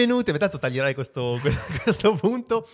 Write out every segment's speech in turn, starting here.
Benvenuti, tanto taglierai questo, questo punto.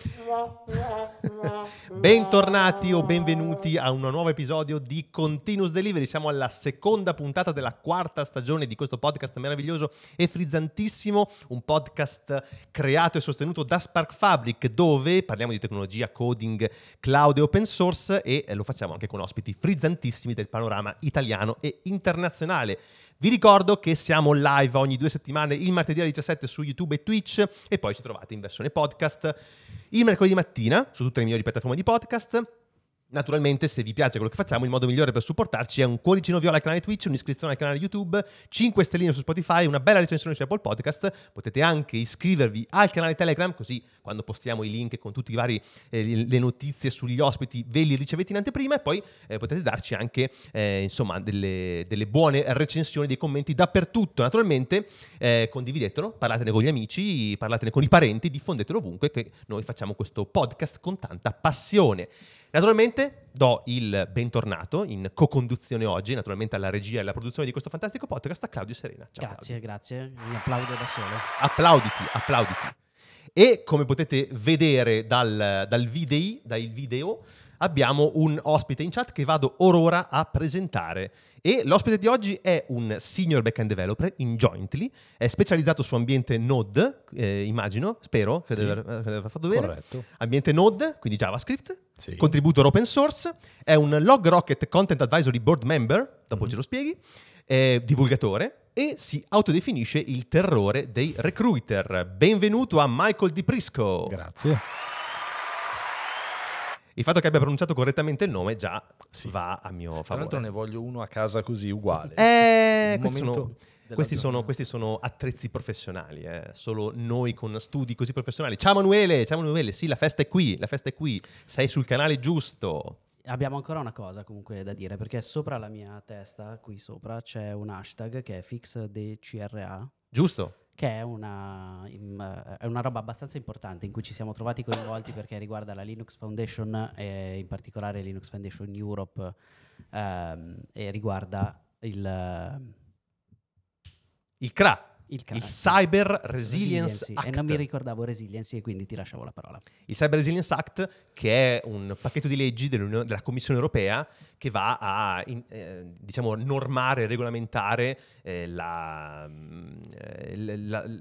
Bentornati o benvenuti a un nuovo episodio di Continuous Delivery. Siamo alla seconda puntata della quarta stagione di questo podcast meraviglioso e frizzantissimo, un podcast creato e sostenuto da Spark Fabric dove parliamo di tecnologia, coding, cloud e open source e lo facciamo anche con ospiti frizzantissimi del panorama italiano e internazionale. Vi ricordo che siamo live ogni due settimane, il martedì alle 17 su YouTube e Twitch e poi ci trovate in versione podcast. Il mercoledì mattina su tutte le migliori piattaforme di podcast Naturalmente, se vi piace quello che facciamo, il modo migliore per supportarci è un cuoricino viola al canale Twitch, un'iscrizione al canale YouTube, 5 stelline su Spotify, una bella recensione su Apple Podcast. Potete anche iscrivervi al canale Telegram, così quando postiamo i link con tutte eh, le notizie sugli ospiti ve li ricevete in anteprima e poi eh, potete darci anche eh, insomma, delle, delle, buone recensioni, dei commenti dappertutto. Naturalmente eh, condividetelo, parlatene con gli amici, parlatene con i parenti, diffondetelo ovunque, che noi facciamo questo podcast con tanta passione. Naturalmente do il bentornato in co-conduzione oggi, naturalmente alla regia e alla produzione di questo fantastico podcast a Claudio Serena. Ciao, grazie, Claudio. grazie. Mi applaudo da solo. Applauditi, applauditi. E come potete vedere dal, dal video, dal video abbiamo un ospite in chat che vado orora a presentare. E l'ospite di oggi è un senior backend developer in Jointly, è specializzato su ambiente Node, eh, immagino, spero, che sì. deve aver fatto bene. Corretto. Ambiente Node, quindi JavaScript, sì. contributor open source, è un LogRocket Content Advisory Board Member, dopo mm-hmm. ce lo spieghi, è divulgatore e si autodefinisce il terrore dei recruiter. Benvenuto a Michael Di Prisco. Grazie il fatto che abbia pronunciato correttamente il nome già sì. va a mio favore. Tra l'altro ne voglio uno a casa così uguale. Eh, questi sono, questi, sono, questi sono, attrezzi professionali, eh. solo noi con studi così professionali. Ciao Emanuele, ciao Emanuele, sì la festa è qui, la festa è qui, sei sul canale giusto. Abbiamo ancora una cosa comunque da dire, perché sopra la mia testa, qui sopra, c'è un hashtag che è fixdcra. Giusto che è una, in, è una, roba abbastanza importante in cui ci siamo trovati coinvolti perché riguarda la Linux Foundation e in particolare Linux Foundation Europe ehm, e riguarda il... Il CRA, il, il, Cyber Resilience, Resiliency. Act. E non mi ricordavo Resiliency e quindi ti lasciavo la parola. Il Cyber Resilience Act, che è un pacchetto di leggi della Commissione europea che va a in, eh, diciamo, normare e regolamentare eh, la, eh, la, la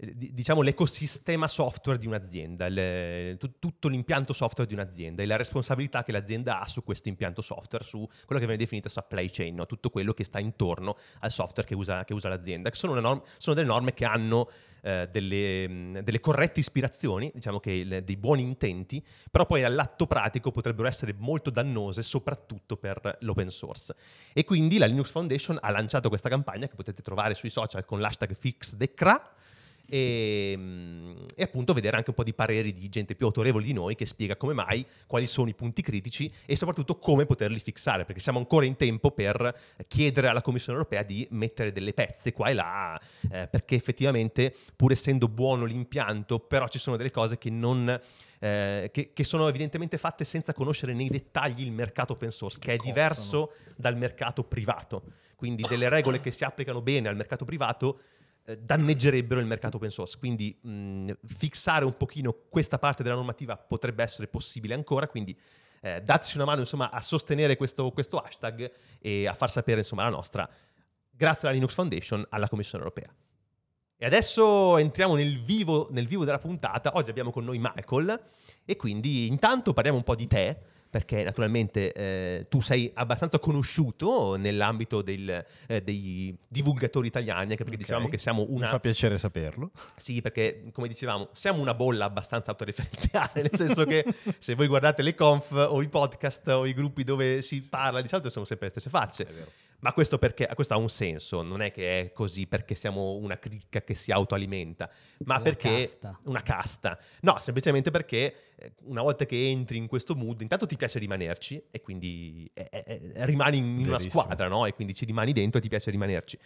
diciamo, l'ecosistema software di un'azienda, il, tutto l'impianto software di un'azienda e la responsabilità che l'azienda ha su questo impianto software, su quello che viene definita supply chain, no? tutto quello che sta intorno al software che usa, che usa l'azienda, che sono, norm- sono, delle norme che hanno eh, delle, delle, corrette ispirazioni, diciamo che il, dei buoni intenti, però poi all'atto pratico potrebbero essere molto dannose, soprattutto per l'open source. E quindi la Linux Foundation ha lanciato questa campagna che potete trovare sui social con l'hashtag FixDecra, e, mm, e, appunto vedere anche un po' di pareri di gente più autorevole di noi che spiega come mai, quali sono i punti critici e soprattutto come poterli fissare, perché siamo ancora in tempo per chiedere alla Commissione europea di mettere delle pezze qua e là, eh, perché effettivamente pur essendo buono l'impianto, però ci sono delle cose che non... Eh, che, che, sono evidentemente fatte senza conoscere nei dettagli il mercato open source, che è diverso dal mercato privato. Quindi delle regole che si applicano bene al mercato privato eh, danneggerebbero il mercato open source. Quindi mh, fissare un pochino questa parte della normativa potrebbe essere possibile ancora, quindi eh, dateci una mano insomma, a sostenere questo, questo, hashtag e a far sapere insomma, la nostra, grazie alla Linux Foundation, alla Commissione europea. E adesso entriamo nel vivo, nel vivo della puntata. Oggi abbiamo con noi Michael e quindi intanto parliamo un po' di te perché naturalmente eh, tu sei abbastanza conosciuto nell'ambito del, eh, dei divulgatori italiani, anche perché okay. dicevamo che siamo una... Mi fa piacere saperlo. Sì, perché come dicevamo, siamo una bolla abbastanza autoreferenziale, nel senso che se voi guardate le conf o i podcast o i gruppi dove si parla, di solito sono sempre le stesse facce. È vero. Ma questo, perché, questo ha un senso, non è che è così perché siamo una cricca che si autoalimenta, ma una perché... Casta. Una casta. No, semplicemente perché eh, una volta che entri in questo mood, intanto ti piace rimanerci e quindi eh, eh, rimani in Verissimo. una squadra, no? E quindi ci rimani dentro e ti piace rimanerci.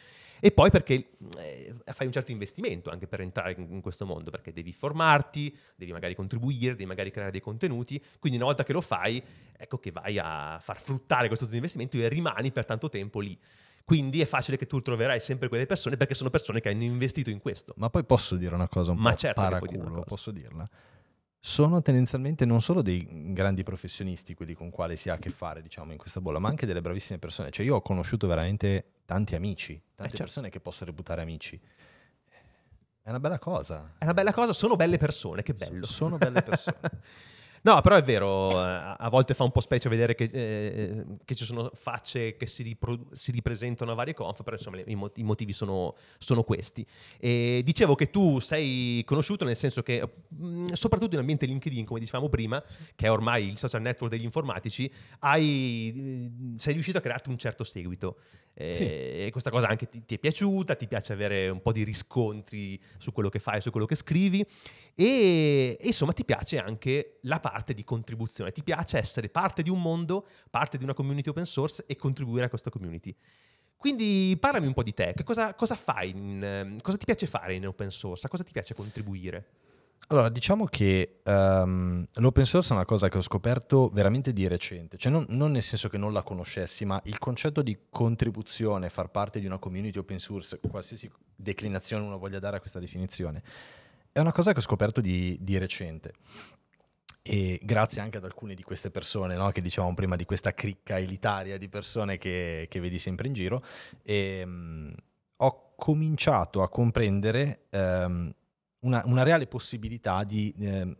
E poi perché eh, fai un certo investimento anche per entrare in, in, questo mondo, perché devi formarti, devi magari contribuire, devi magari creare dei contenuti, quindi una volta che lo fai, ecco che vai a far fruttare questo tuo investimento e rimani per tanto tempo lì. Quindi è facile che tu troverai sempre quelle persone perché sono persone che hanno investito in questo. Ma poi posso dire una cosa un Ma po' certo paraculo, posso dirla? Sono tendenzialmente non solo dei grandi professionisti quelli con quali si ha a che fare, diciamo, in questa bolla, ma anche delle bravissime persone. Cioè io ho conosciuto veramente tanti amici, tante certo. persone che posso reputare amici. È una bella cosa. È una bella cosa, sono belle persone, che bello. Sono belle persone. No, però è vero, eh, a volte fa un po' specie vedere che, eh, che ci sono facce che si, ripro- si ripresentano a varie conf, però insomma i, mo- i motivi sono, sono questi. E dicevo che tu sei conosciuto nel senso che, mh, soprattutto in ambiente LinkedIn, come dicevamo prima, che è ormai il social network degli informatici, hai, eh, sei riuscito a crearti un certo seguito. Sì. E questa cosa anche ti, ti è piaciuta, ti piace avere un po' di riscontri su quello che fai, su quello che scrivi. E, insomma ti piace anche la parte di contribuzione, ti piace essere parte di un mondo, parte di una community open source e contribuire a questa community. Quindi parlami un po' di te, che cosa, cosa fai, in, cosa ti piace fare in open source, a cosa ti piace contribuire? Allora, diciamo che ehm, l'open source è una cosa che ho scoperto veramente di recente, cioè non, non nel senso che non la conoscessi, ma il concetto di contribuzione, far parte di una community open source, qualsiasi declinazione uno voglia dare a questa definizione, è una cosa che ho scoperto di, di recente. E grazie anche ad alcune di queste persone, no, che dicevamo prima di questa cricca elitaria di persone che, che vedi sempre in giro, ehm, ho cominciato a comprendere ehm, una, una reale possibilità di ehm,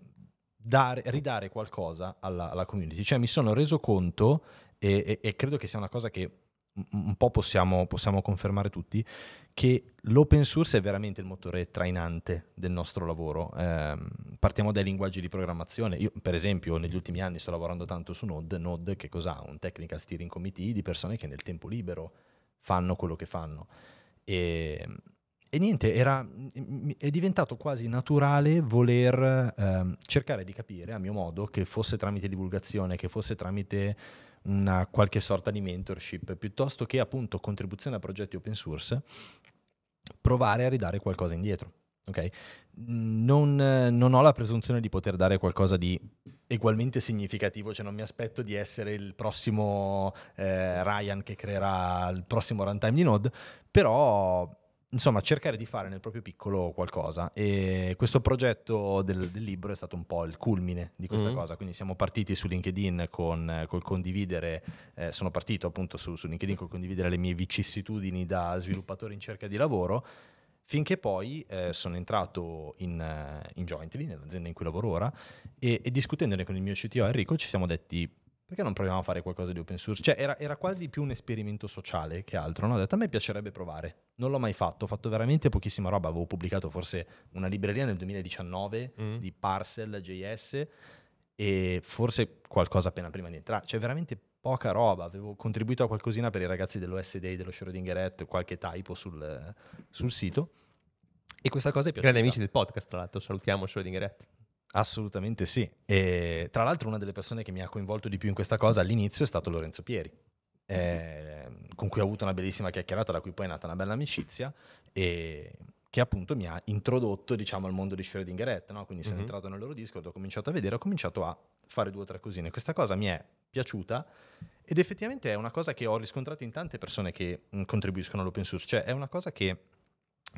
dare- ridare qualcosa alla, alla community. Cioè mi sono reso conto, e, e- e credo che sia una cosa che un- po' possiamo, possiamo confermare tutti, che l'open source è veramente il motore trainante del nostro lavoro. Ehm, partiamo dai linguaggi di programmazione. Io, per esempio, negli ultimi anni sto lavorando tanto su Node. Node che cos'ha? Un technical steering committee di persone che nel tempo libero fanno quello che fanno. E, e niente, era, è diventato quasi naturale voler ehm, cercare di capire, a mio modo, che fosse tramite divulgazione, che fosse tramite una qualche sorta di mentorship, piuttosto che appunto contribuzione a progetti open source, provare a ridare qualcosa indietro. ok? Non, non ho la presunzione di poter dare qualcosa di ugualmente significativo, cioè non mi aspetto di essere il prossimo eh, Ryan che creerà il prossimo runtime di Node, però insomma cercare di fare nel proprio piccolo qualcosa e questo progetto del, del libro è stato un po' il culmine di questa Mhm. cosa, quindi siamo partiti su LinkedIn con col condividere, eh, sono partito appunto su, su LinkedIn col condividere le mie vicissitudini da sviluppatore in cerca di lavoro finché poi eh, sono entrato in, eh, in Jointly, nell'azienda in cui lavoro ora, e, e discutendone con il mio CTO Enrico ci siamo detti perché non proviamo a fare qualcosa di open source? Cioè era, era quasi più un esperimento sociale che altro, no? Ho detto a me piacerebbe provare, non l'ho mai fatto, ho fatto veramente pochissima roba, avevo pubblicato forse una libreria nel 2019 Mm. di Parcel JS e forse qualcosa appena prima di entrare, cioè veramente poca roba, avevo contribuito a qualcosina per i ragazzi dello SD, dello Schrödinger qualche typo sul, sul sito e questa cosa è piaciuta. Grandi amici del podcast, tra l'altro, salutiamo Schrödinger. Assolutamente sì. E tra l'altro una delle persone che mi ha coinvolto di più in questa cosa all'inizio è stato Lorenzo Pieri, eh, con cui ho avuto una bellissima chiacchierata, da cui poi è nata una bella amicizia e che appunto mi ha introdotto diciamo al mondo di Schrödinger no? quindi sono Mhm. entrato nel loro Discord, ho cominciato a vedere, ho cominciato a fare due o tre cosine. Questa cosa mi è piaciuta ed effettivamente è una cosa che ho riscontrato in tante persone che mh, contribuiscono all'open source, cioè è una cosa che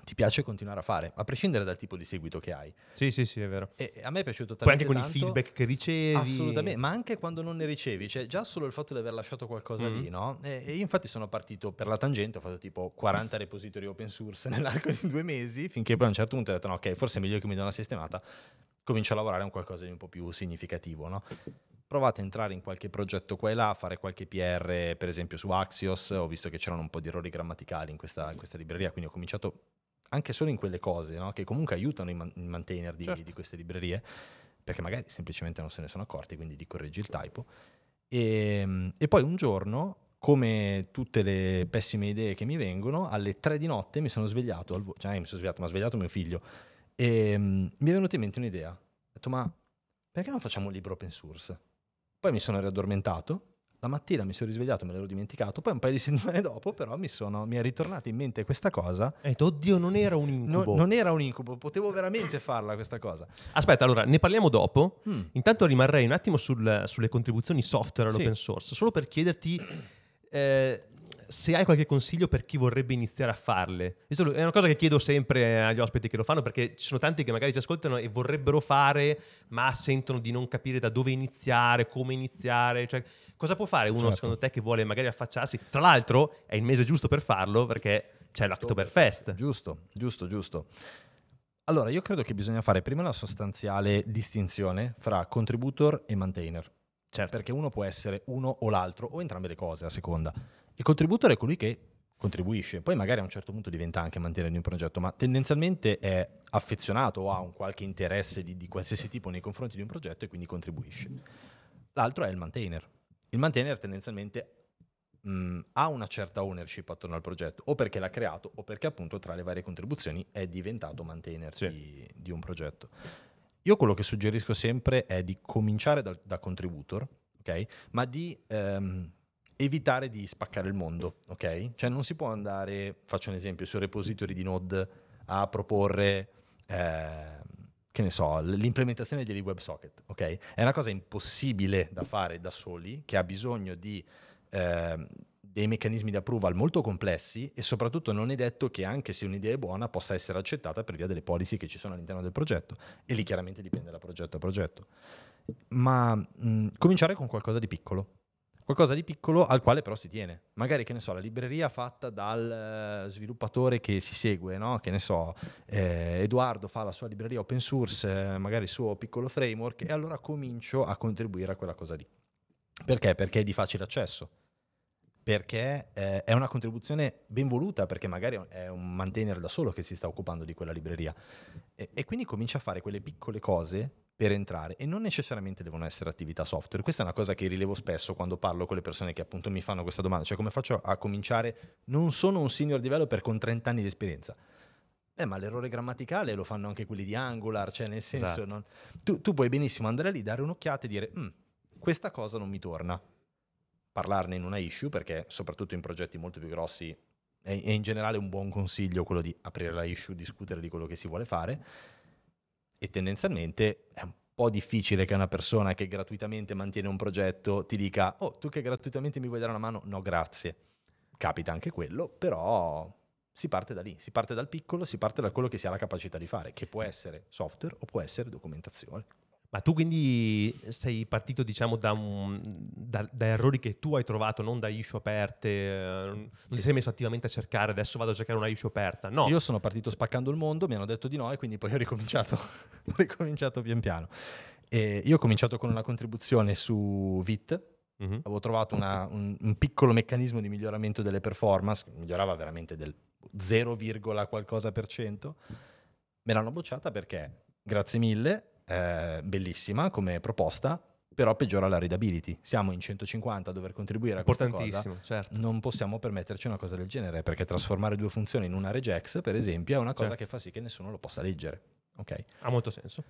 ti piace continuare a fare, a prescindere dal tipo di seguito che hai. Sì, sì, sì, è vero. E a me è piaciuto Poi anche con i tanto- feedback che ricevi. Assolutamente, ma anche quando non ne ricevi, cioè già solo il fatto di aver lasciato qualcosa Mm. lì, no? E, e io infatti sono partito per la tangente, ho fatto tipo 40 repository open source nell'arco di due mesi, finché poi a un certo punto ho detto no, ok, forse è meglio che mi do una sistemata, comincio a lavorare a un qualcosa di un po' più significativo, no? Provate a entrare in qualche progetto qua e là, fare qualche PR, per esempio su Axios, ho visto che c'erano un po' di errori grammaticali in questa, in questa libreria, quindi ho cominciato anche solo in quelle cose, no? che comunque aiutano i, man- i maintainer di, Certo. di queste librerie, perché magari semplicemente non se ne sono accorti, quindi di correggi il typo. E, e poi un giorno, come tutte le pessime idee che mi vengono, alle tre di notte mi sono svegliato, vo- cioè non mi sono svegliato, ma ha svegliato mio figlio, e mm, mi è venuta in mente un'idea. Ho detto, ma perché non facciamo un libro open source? Poi mi sono riaddormentato, la mattina mi sono risvegliato, me l'ero dimenticato, poi un paio di settimane dopo però mi, sono, mi è ritornata in mente questa cosa. Hai detto, oddio, non era un No- incubo. non era un incubo, potevo veramente farla questa cosa. Aspetta, allora, ne parliamo dopo. Mm. Intanto rimarrei un attimo sul- sulle contribuzioni software Sì. all'open source, solo per chiederti, eh, se hai qualche consiglio per chi vorrebbe iniziare a farle. Questo è una cosa che chiedo sempre agli ospiti che lo fanno perché ci sono tanti che magari ci ascoltano e vorrebbero fare, ma sentono di non capire da dove iniziare, come iniziare. Cioè, cosa può fare uno Certo. secondo te che vuole magari affacciarsi? Tra l'altro è il mese giusto per farlo perché c'è l'Octoberfest. Giusto, giusto, giusto. Allora, io credo che bisogna fare prima una sostanziale distinzione fra contributor e maintainer. Certo. Perché uno può essere uno o l'altro, o entrambe le cose a seconda. Il contributor è colui che contribuisce, poi magari a un certo punto diventa anche mantenere di un progetto, ma tendenzialmente è affezionato o ha un qualche interesse di, di qualsiasi tipo nei confronti di un progetto e quindi contribuisce. L'altro è il maintainer. Il maintainer tendenzialmente mh, ha una certa ownership attorno al progetto, o perché l'ha creato, o perché appunto tra le varie contribuzioni è diventato maintainer Sì. di, di un progetto. Io quello che suggerisco sempre è di cominciare dal- da, contributor, ok? Ma di ehm, evitare di spaccare il mondo, ok? Cioè non si può andare, faccio un esempio, su repository di Node a proporre, ehm, che ne so, l'implementazione degli WebSocket, ok? È una cosa impossibile da fare da soli, che ha bisogno di ehm, dei meccanismi di approval molto complessi e soprattutto non è detto che anche se un'idea è buona possa essere accettata per via delle policy che ci sono all'interno del progetto e lì chiaramente dipende da progetto a progetto. Ma mh, cominciare con qualcosa di piccolo. Qualcosa di piccolo al quale però si tiene. Magari, che ne so, la libreria fatta dal eh, sviluppatore che si segue, no? Che ne so, eh, Edoardo fa la sua libreria open source, eh, magari il suo piccolo framework, e allora comincio a contribuire a quella cosa lì. Perché? Perché è di facile accesso. Perché eh, è una contribuzione ben voluta, perché magari è un maintainer da solo che si sta occupando di quella libreria. E, e quindi comincia a fare quelle piccole cose per entrare e non necessariamente devono essere attività software. Questa è una cosa che rilevo spesso quando parlo con le persone che appunto mi fanno questa domanda, cioè come faccio a cominciare? Non sono un senior developer con 30 anni di esperienza. Eh, ma l'errore grammaticale lo fanno anche quelli di Angular, cioè nel senso, Esatto. non- tu, tu puoi benissimo andare lì, dare un'occhiata e dire, "Mm, questa cosa non mi torna. Parlarne in una issue, perché soprattutto in progetti molto più grossi è, in generale un buon consiglio quello di aprire la issue, discutere di quello che si vuole fare. E tendenzialmente è un po' difficile che una persona che gratuitamente mantiene un progetto ti dica oh tu che gratuitamente mi vuoi dare una mano? No grazie. Capita anche quello però si parte da lì si parte dal piccolo si parte da quello che si ha la capacità di fare che può essere software o può essere documentazione Ma tu quindi sei partito, diciamo, da, un- da- da errori che tu hai trovato, non da issue aperte, eh, non ti sei messo attivamente a cercare, adesso vado a cercare una issue aperta. No, io sono partito spaccando il mondo mi hanno detto di no e quindi poi ho ricominciato ho ricominciato pian piano e io ho cominciato con una contribuzione su Vit Mhm. avevo trovato una- un, un piccolo meccanismo di miglioramento delle performance, che migliorava veramente del 0, qualcosa per cento. Me l'hanno bocciata perché, grazie mille, eh, bellissima come proposta, però peggiora la readability. Siamo in 150 a dover contribuire a questa cosa. importantissimo, certo. Non possiamo permetterci una cosa del genere, perché trasformare due funzioni in una regex, per esempio, è una cosa Certo. che fa sì che nessuno lo possa leggere. Ok? Ha molto senso.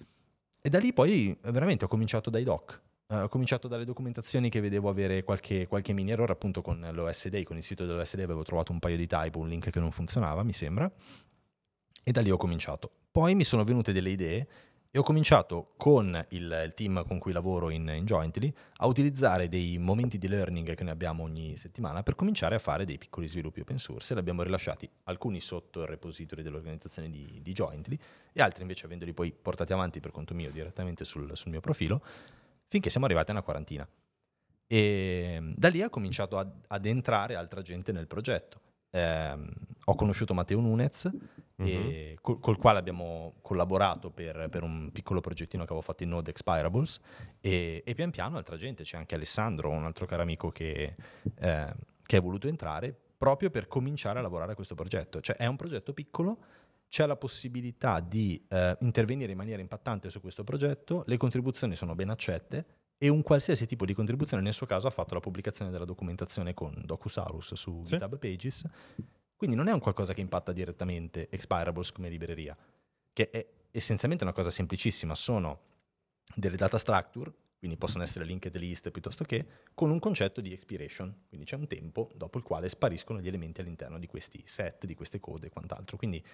E da lì poi veramente ho cominciato dai doc. Eh, ho cominciato dalle documentazioni che vedevo avere qualche, qualche mini errore, appunto con l'OSD, con il sito dell'OSD avevo trovato un paio di typo, un link che non funzionava, mi sembra. E da lì ho cominciato. Poi mi sono venute delle idee e ho cominciato con il, il team con cui lavoro in, in Jointly a utilizzare dei momenti di learning che noi abbiamo ogni settimana per cominciare a fare dei piccoli sviluppi open source. Li abbiamo rilasciati alcuni sotto il repository dell'organizzazione di, di Jointly e altri invece avendoli poi portati avanti per conto mio direttamente sul, sul mio profilo finché siamo arrivati a una quarantina. E mm, da lì ha cominciato ad, ad entrare altra gente nel progetto. Ehm, ho conosciuto Matteo Nunez, Mhm. e col, col quale abbiamo collaborato per, per un piccolo progettino che avevo fatto in Node Expirables e, e pian piano altra gente, c'è anche Alessandro, un altro caro amico che, eh, che è voluto entrare proprio per cominciare a lavorare a questo progetto. Cioè è un progetto piccolo, c'è la possibilità di eh, intervenire in maniera impattante su questo progetto, le contribuzioni sono ben accette e un qualsiasi tipo di contribuzione, nel suo caso ha fatto la pubblicazione della documentazione con Docusaurus su Sì. GitHub Pages, quindi non è un qualcosa che impatta direttamente Expirables come libreria, che è essenzialmente una cosa semplicissima, sono delle data structure, quindi possono essere linked list piuttosto che, con un concetto di expiration, quindi c'è un tempo dopo il quale spariscono gli elementi all'interno di questi set, di queste code e quant'altro. Quindi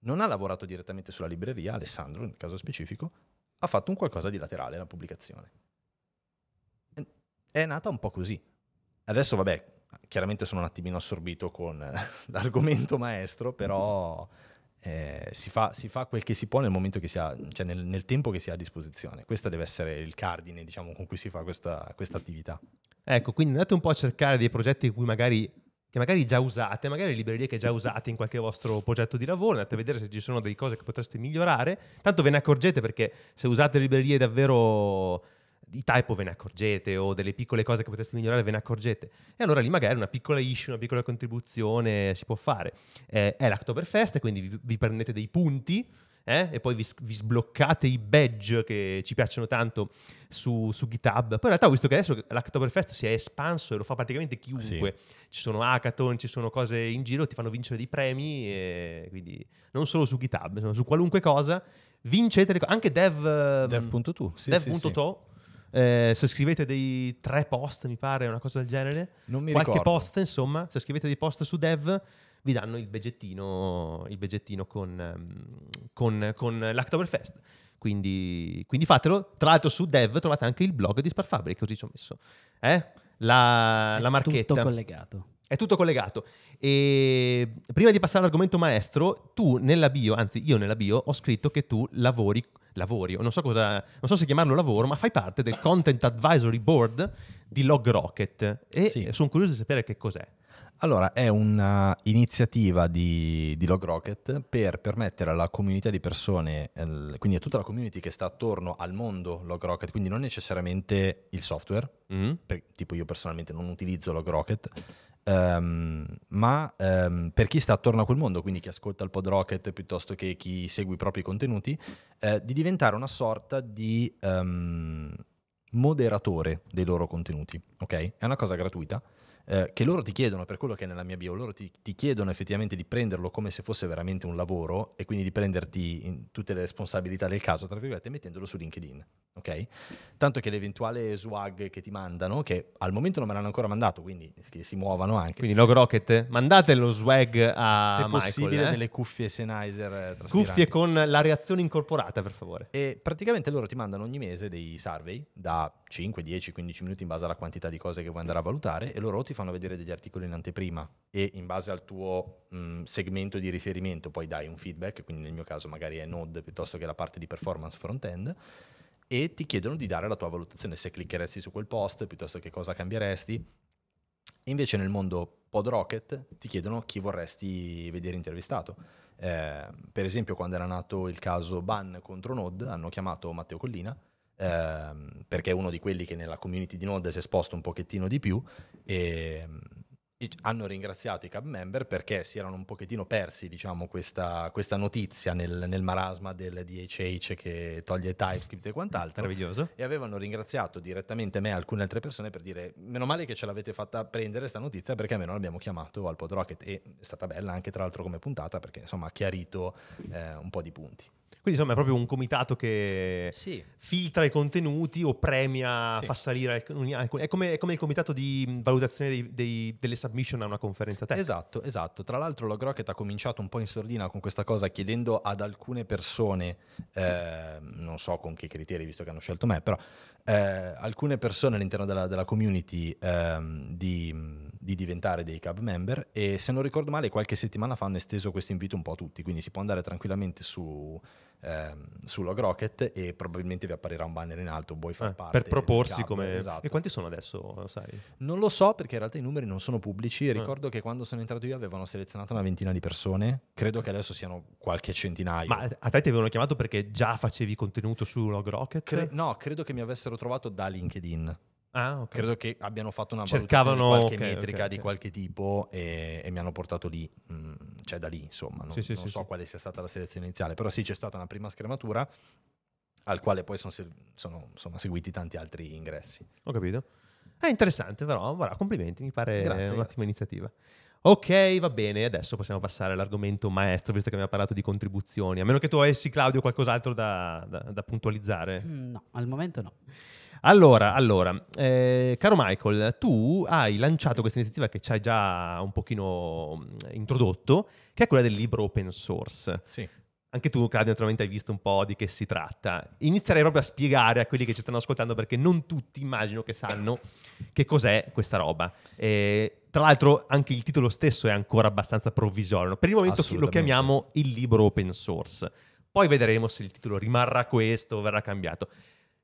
non ha lavorato direttamente sulla libreria, Alessandro nel caso specifico, ha fatto un qualcosa di laterale la pubblicazione. È nata un po' così. Adesso, vabbè, chiaramente sono un attimino assorbito con l'argomento maestro, però eh, si, fa, si, fa, quel che si può nel momento che si ha, cioè nel, nel, tempo che si ha a disposizione. Questo deve essere il cardine, diciamo, con cui si fa questa, questa attività. Ecco, quindi andate un po' a cercare dei progetti magari, che magari già usate, magari librerie che già usate in qualche vostro progetto di lavoro, andate a vedere se ci sono delle cose che potreste migliorare. Tanto ve ne accorgete perché se usate librerie davvero di typo ve ne accorgete o delle piccole cose che potreste migliorare ve ne accorgete. E allora lì magari una piccola issue, una piccola contribuzione si può fare. Eh, è l'Octoberfest, quindi vi, vi, prendete dei punti eh, e poi vi, vi, sbloccate i badge che ci piacciono tanto su, su, GitHub. Poi in realtà ho visto che adesso l'Octoberfest si è espanso e lo fa praticamente chiunque. Sì. Ci sono hackathon, ci sono cose in giro, ti fanno vincere dei premi, quindi non solo su GitHub, su qualunque cosa. Vincete anche dev, dev.to, sì, dev.to sì, eh, se scrivete dei tre post, mi pare, una cosa del genere. Non mi Qualche ricordo. post, insomma, se scrivete dei post su dev, vi danno il beggettino, il beggettino con, ehm, con, con l'Octoberfest. Quindi, quindi, fatelo. Tra l'altro su dev trovate anche il blog di Sparfabric, così ci ho messo. Eh? La, la marchetta. Tutto collegato. È tutto collegato. E prima di passare all'argomento maestro, tu nella bio, anzi io nella bio, ho scritto che tu lavori lavori, o non so, cosa, non so se chiamarlo lavoro, ma fai parte del Content Advisory Board di LogRocket e sì. sono curioso di sapere che cos'è. Allora, è un'iniziativa di, di LogRocket per permettere alla comunità di persone, quindi a tutta la community che sta attorno al mondo LogRocket, quindi non necessariamente il software, mm. per, tipo io personalmente non utilizzo LogRocket, Um, ma um, per chi sta attorno a quel mondo, quindi chi ascolta il pod Rocket piuttosto che chi segue i propri contenuti, eh, di diventare una sorta di um, moderatore dei loro contenuti. Ok? È una cosa gratuita eh, che loro ti chiedono, per quello che è nella mia bio, loro ti, ti, chiedono effettivamente di prenderlo come se fosse veramente un lavoro e quindi di prenderti tutte le responsabilità del caso, tra virgolette, mettendolo su LinkedIn. Ok? Tanto che l'eventuale swag che ti mandano, che al momento non me l'hanno ancora mandato, quindi che si muovano anche. Quindi Log Rocket, mandate lo swag a Se Michael, possibile eh? delle cuffie Sennheiser eh, Cuffie con la reazione incorporata, per favore. E praticamente loro ti mandano ogni mese dei survey da 5, 10, 15 minuti in base alla quantità di cose che vuoi andare a valutare e loro ti fanno vedere degli articoli in anteprima e in base al tuo mh, segmento di riferimento poi dai un feedback, quindi nel mio caso magari è Node piuttosto che la parte di performance front-end e ti chiedono di dare la tua valutazione se cliccheresti su quel post piuttosto che cosa cambieresti. Invece nel mondo PodRocket ti chiedono chi vorresti vedere intervistato. Eh, per esempio quando era nato il caso ban contro Node hanno chiamato Matteo Collina ehm, perché è uno di quelli che nella community di Node si è esposto un pochettino di più e hanno ringraziato i cab member perché si erano un pochettino persi diciamo, questa, questa, notizia nel, nel, marasma del DHH che toglie TypeScript e quant'altro Meraviglioso. e avevano ringraziato direttamente me e alcune altre persone per dire meno male che ce l'avete fatta prendere questa notizia perché almeno l'abbiamo chiamato al PodRocket e è stata bella anche tra l'altro come puntata perché insomma ha chiarito eh, un po' di punti. Quindi insomma è proprio un comitato che sì. filtra i contenuti o premia, sì. fa salire alcuni. È come, è come, il comitato di valutazione dei, dei, delle submission a una conferenza tecnica. Esatto, esatto. Tra l'altro LogRocket ha cominciato un po' in sordina con questa cosa chiedendo ad alcune persone, eh, non so con che criteri visto che hanno scelto me, però eh, alcune persone all'interno della, della community eh, di, di, diventare dei cab member e se non ricordo male qualche settimana fa hanno esteso questo invito un po' a tutti, quindi si può andare tranquillamente su ehm, su LogRocket e probabilmente vi apparirà un banner in alto, vuoi far eh, parte per proporsi come... Esatto. E quanti sono adesso, sai? Non lo so perché in realtà i numeri non sono pubblici, ricordo che quando sono entrato io avevano selezionato una ventina di persone, credo che adesso siano qualche centinaio. Ma a te ti avevano chiamato perché già facevi contenuto su LogRocket? Cre- no, credo che mi avessero trovato da LinkedIn. Ah, okay. Credo che abbiano fatto una Cercavano qualche okay, metrica okay, di qualche tipo e, e, mi hanno portato lì, mm, cioè da lì insomma, non, sì, sì, non sì, so sì. quale sia stata la selezione iniziale, però sì c'è stata una prima scrematura al quale poi sono, sono insomma, seguiti tanti altri ingressi. Ho capito. È interessante però, voilà, complimenti, mi pare Grazie, un'ottima grazie. iniziativa. Ok, va bene, adesso possiamo passare all'argomento maestro, visto che abbiamo parlato di contribuzioni. A meno che tu avessi, Claudio, qualcos'altro da, da, da puntualizzare. Mm, No, al momento no. Allora, allora eh, caro Michael, tu hai lanciato questa iniziativa che ci hai già un pochino mm, introdotto, che è quella del libro open source. Sì. Anche tu, Claudio, naturalmente hai visto un po' di che si tratta. Inizierei proprio a spiegare a quelli che ci stanno ascoltando, perché non tutti immagino che sanno che cos'è questa roba. Eh, tra l'altro anche il titolo stesso è ancora abbastanza provvisorio. Per il momento lo chiamiamo il libro open source. Poi vedremo se il titolo rimarrà questo o verrà cambiato.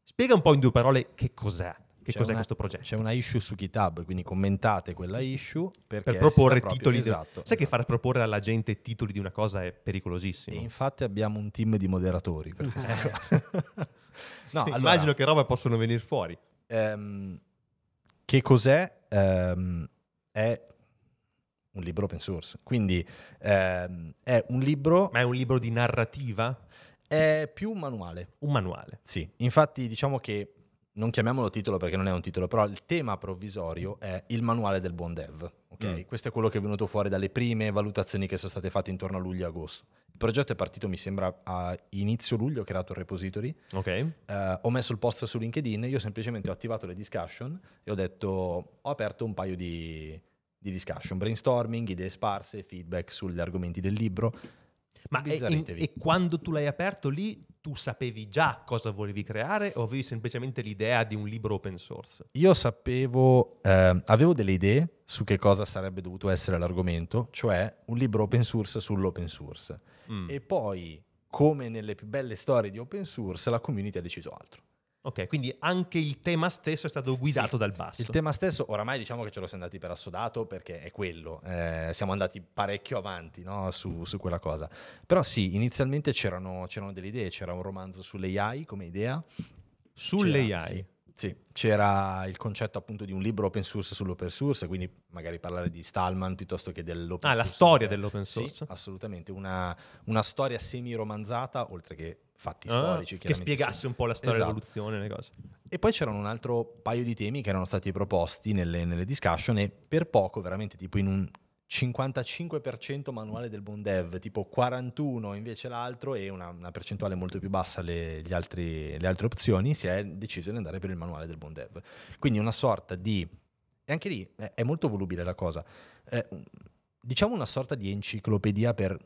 Spiega un po' in due parole che cos'è, che C'è cos'è una- questo progetto. C'è una issue su GitHub, quindi commentate quella issue per proporre titoli. di- Esatto, Sai che esatto. far proporre alla gente titoli di una cosa è E pericolosissimo. infatti abbiamo un team di moderatori per cosa. no, allora, Immagino che roba possono venire fuori. ehm, che cos'è? Ehm, è un libro open source. Quindi ehm, è un libro, Ma è un libro di narrativa? È più un manuale. Un manuale. Sì, infatti diciamo che non chiamiamolo titolo perché non è un titolo, però il tema provvisorio è il manuale del buon dev. ok? Mm. Questo è quello che è venuto fuori dalle prime valutazioni che sono state fatte intorno a luglio e agosto. Il progetto è partito, mi sembra, a inizio luglio, ho creato il repository, Ok? eh, ho messo il post su LinkedIn, io semplicemente ho attivato le discussion e ho detto, ho aperto un paio di, di discussion, brainstorming, idee sparse, feedback sugli argomenti del libro. Ma e, in- e quando tu l'hai aperto lì, tu sapevi già cosa volevi creare o avevi semplicemente l'idea di un libro open source? Io sapevo, ehm, avevo delle idee su che cosa sarebbe dovuto essere l'argomento, cioè un libro open source sull'open source. Mm. E poi, come nelle più belle storie di open source, la community ha deciso altro. Ok, quindi anche il tema stesso è stato guidato Sì. dal basso. Il tema stesso, oramai diciamo che ce lo siamo andati per assodato perché è quello, eh, siamo andati parecchio avanti no, su, su quella cosa. Però sì, inizialmente c'erano, c'erano delle idee, c'era un romanzo sull'AI come idea. Sulle C'era- AI. Sì, sì. c'era il concetto appunto di un libro open source sull'open source, quindi magari parlare di Stallman piuttosto che dell'open Ah, la source. storia Eh, dell'open sì, source. assolutamente, una, una storia semi-romanzata, oltre che fatti Ah, storici. che spiegasse sì. un po' la storia Esatto. dell'evoluzione, le cose. E poi c'erano un altro paio di temi che erano stati proposti nelle, nelle discussion e per poco, veramente tipo in un 55% manuale del buon dev, tipo 41 invece l'altro e una, una percentuale molto più bassa le, gli altri- le altre opzioni, si è deciso di andare per il manuale del buon dev. Quindi una sorta di... E anche lì è, è molto volubile la cosa. Eh, diciamo una sorta di enciclopedia per,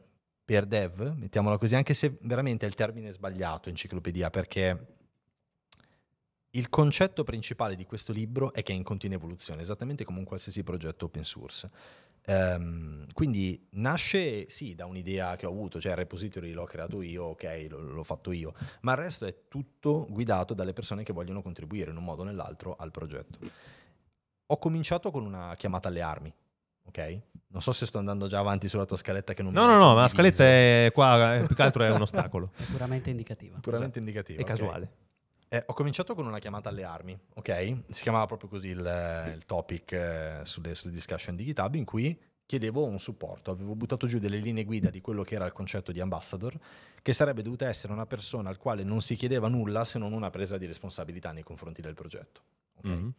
per dev, mettiamola così, anche se veramente è il termine sbagliato, enciclopedia, perché il concetto principale di questo libro è che è in continua evoluzione, esattamente come un qualsiasi progetto open source. Ehm, quindi nasce sì da un'idea che ho avuto, cioè il repository l'ho creato io, ok, lo- l'ho fatto io, ma il resto è tutto guidato dalle persone che vogliono contribuire in un modo o nell'altro al progetto. Ho cominciato con una chiamata alle armi, ok? Non so se sto andando già avanti sulla tua scaletta che non No, mi no, no, ma la scaletta è qua, eh, più che altro è un ostacolo. È puramente indicativa. puramente indicativa. È ok. casuale. Eh, ho cominciato con una chiamata alle armi, ok? Si chiamava proprio così il, il topic eh, sulle, sulle discussion di GitHub in cui chiedevo un supporto, avevo buttato giù delle linee guida di quello che era il concetto di ambassador, che sarebbe dovuta essere una persona al quale non si chiedeva nulla se non una presa di responsabilità nei confronti del progetto. ok? Mhm.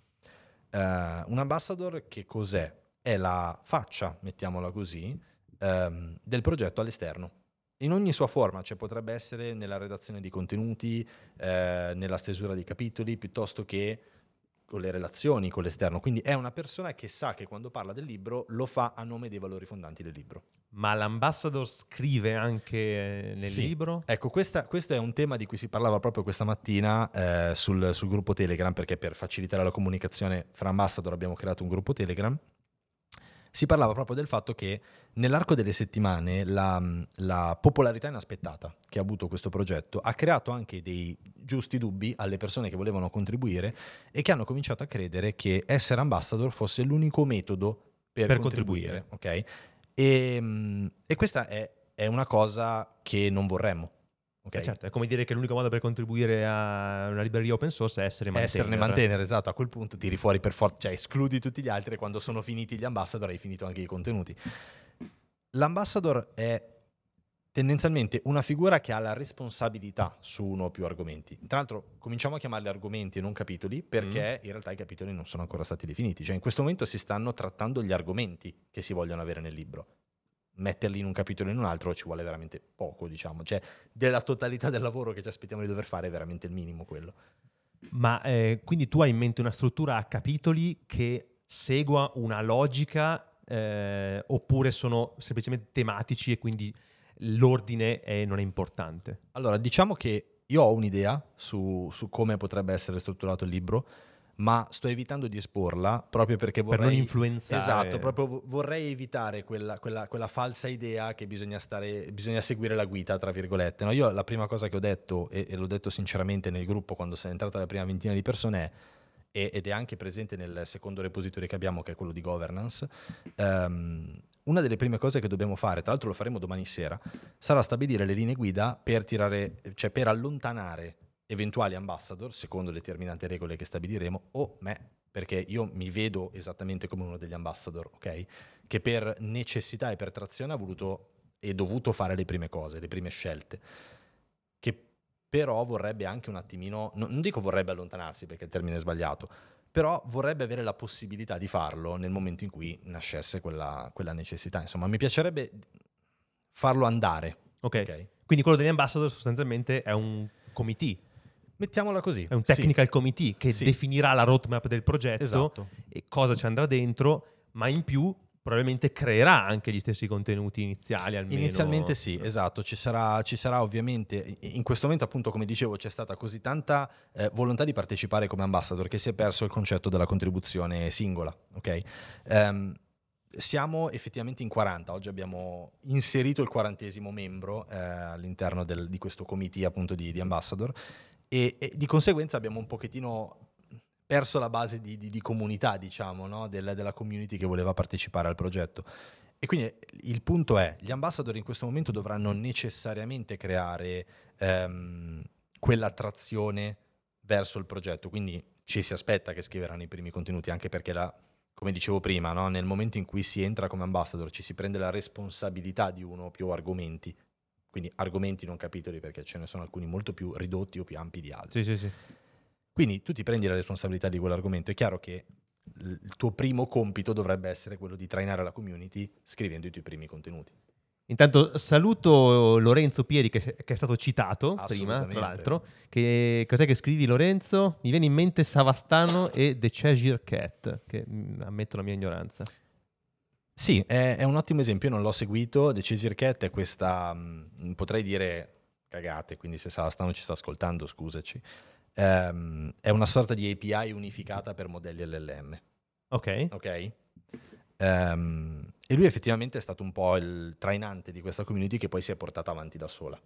Eh, un ambassador che cos'è? È la faccia, mettiamola così, ehm, del progetto all'esterno. In ogni sua forma, cioè potrebbe essere nella redazione di contenuti, eh, nella stesura di capitoli, piuttosto che con le relazioni con l'esterno. Quindi è una persona che sa che quando parla del libro lo fa a nome dei valori fondanti del libro. Ma l'ambassador scrive anche eh, nel Sì. libro? Ecco, questa- questo è un tema di cui si parlava proprio questa mattina eh, sul, sul gruppo Telegram, perché per facilitare la comunicazione fra ambassador abbiamo creato un gruppo Telegram. Si parlava proprio del fatto che nell'arco delle settimane la, la popolarità inaspettata che ha avuto questo progetto ha creato anche dei giusti dubbi alle persone che volevano contribuire e che hanno cominciato a credere che essere ambassador fosse l'unico metodo per, Per contribuire. ok? E, mm, e questa è, è una cosa che non vorremmo. Ok? Eh, certo, è come dire che l'unico modo per contribuire a una libreria open source è essere maintainer. Esserne mantenere, esatto, a quel punto tiri fuori per forza, cioè escludi tutti gli altri e quando sono finiti gli ambassador hai finito anche i contenuti. L'ambassador è tendenzialmente una figura che ha la responsabilità su uno o più argomenti. Tra l'altro cominciamo a chiamarli argomenti e non capitoli perché in realtà i capitoli non sono ancora stati definiti, cioè in questo momento si stanno trattando gli argomenti che si vogliono avere nel libro. Metterli in un capitolo e in un altro ci vuole veramente poco, diciamo, cioè della totalità del lavoro che ci aspettiamo di dover fare è veramente il minimo quello. Ma eh, quindi tu hai in mente una struttura a capitoli che segua una logica eh, oppure sono semplicemente tematici e quindi l'ordine è- non è importante? Allora, diciamo che io ho un'idea su, su come potrebbe essere strutturato il libro, ma sto evitando di esporla proprio perché vorrei... Per non influenzare. Esatto, proprio vo- vorrei evitare quella, quella- quella falsa idea che bisogna, stare, bisogna seguire la guida, tra virgolette. No, io la prima cosa che ho detto, e, e l'ho detto sinceramente nel gruppo quando sono entrata la prima ventina di persone, è e- ed è anche presente nel secondo repository che abbiamo, che è quello di governance. ehm, una delle prime cose che dobbiamo fare, tra l'altro lo faremo domani sera, sarà stabilire le linee guida per tirare, cioè per allontanare eventuali ambassador, secondo determinate regole che stabiliremo, o me, perché io mi vedo esattamente come uno degli ambassador, ok? Che per necessità e per trazione ha voluto e dovuto fare le prime cose, le prime scelte. Che però vorrebbe anche un attimino, no- non dico vorrebbe allontanarsi perché il termine è sbagliato, però vorrebbe avere la possibilità di farlo nel momento in cui nascesse quella, quella necessità. Insomma, mi piacerebbe farlo andare. Ok. ok? Quindi quello degli ambassador sostanzialmente è un committee, Mettiamola così. è un sì. technical committee che Sì. definirà la roadmap del progetto Esatto. e cosa ci andrà dentro, ma in più probabilmente creerà anche gli stessi contenuti iniziali almeno. Inizialmente sì, esatto, ci sarà, ci sarà ovviamente, in questo momento appunto come dicevo c'è stata così tanta eh, volontà di partecipare come ambassador che si è perso il concetto della contribuzione singola, ok? Ehm, siamo effettivamente in 40, oggi abbiamo inserito il quarantesimo membro eh, all'interno del- di questo committee appunto di, di ambassador e, e di conseguenza abbiamo un pochettino perso la base di, di- di comunità, diciamo, no? Del- della community che voleva partecipare al progetto. E quindi il punto è, gli ambassador in questo momento dovranno necessariamente creare ehm, quell'attrazione verso il progetto, quindi ci si aspetta che scriveranno i primi contenuti, anche perché la- come dicevo prima, no? nel momento in cui si entra come ambassador ci si prende la responsabilità di uno o più argomenti, quindi argomenti non capitoli perché ce ne sono alcuni molto più ridotti o più ampi di altri. Sì, sì, sì. Quindi tu ti prendi la responsabilità di quell'argomento. È chiaro che il tuo primo compito dovrebbe essere quello di trainare la community scrivendo i tuoi primi contenuti. Intanto saluto Lorenzo Pieri che, che è stato citato prima, tra l'altro. Che, cos'è che scrivi Lorenzo? Mi viene in mente Savastano e The Cheshire Cat, che mm, ammetto la mia ignoranza. Sì, è, è un ottimo esempio. Io non l'ho seguito. The Chaser Cat è questa, mh, potrei dire cagate, quindi se Savastano ci sta ascoltando, scusaci. Ehm, è una sorta di API unificata per modelli LLM. Ok. Ok? Ehm, e lui effettivamente è stato un po' il trainante di questa community che poi si è portata avanti da sola.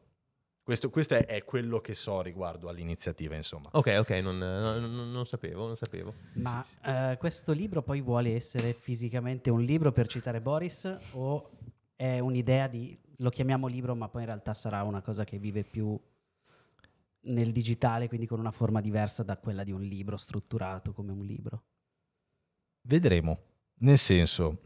Questo, questo è, è quello che so riguardo all'iniziativa, insomma. Ok, ok, non, non- non- sapevo, non sapevo. Ma sì. eh, questo libro poi vuole essere fisicamente un libro per citare Boris o è un'idea di lo chiamiamo libro ma poi in realtà sarà una cosa che vive più nel digitale, quindi con una forma diversa da quella di un libro strutturato come un libro? Vedremo. Nel senso,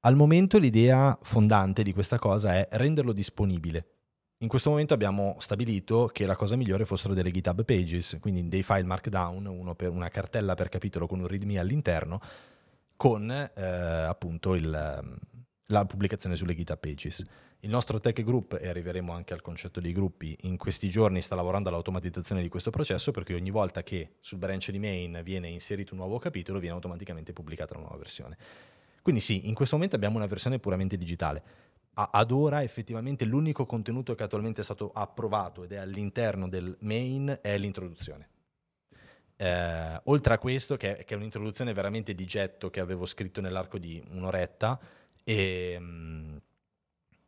al momento l'idea fondante di questa cosa è renderlo disponibile. In questo momento abbiamo stabilito che la cosa migliore fossero delle GitHub pages, quindi dei file markdown, uno per una cartella per capitolo con un readme all'interno, con eh, appunto il, la pubblicazione sulle GitHub pages. Il nostro tech group, e arriveremo anche al concetto dei gruppi, in questi giorni sta lavorando all'automatizzazione di questo processo perché ogni volta che sul branch di main viene inserito un nuovo capitolo viene automaticamente pubblicata la nuova versione. Quindi sì, in questo momento abbiamo una versione puramente digitale. Ad ora effettivamente l'unico contenuto che attualmente è stato approvato ed è all'interno del main è l'introduzione. Eh, oltre a questo, che è, che è un'introduzione veramente di getto che avevo scritto nell'arco di un'oretta, e, mm,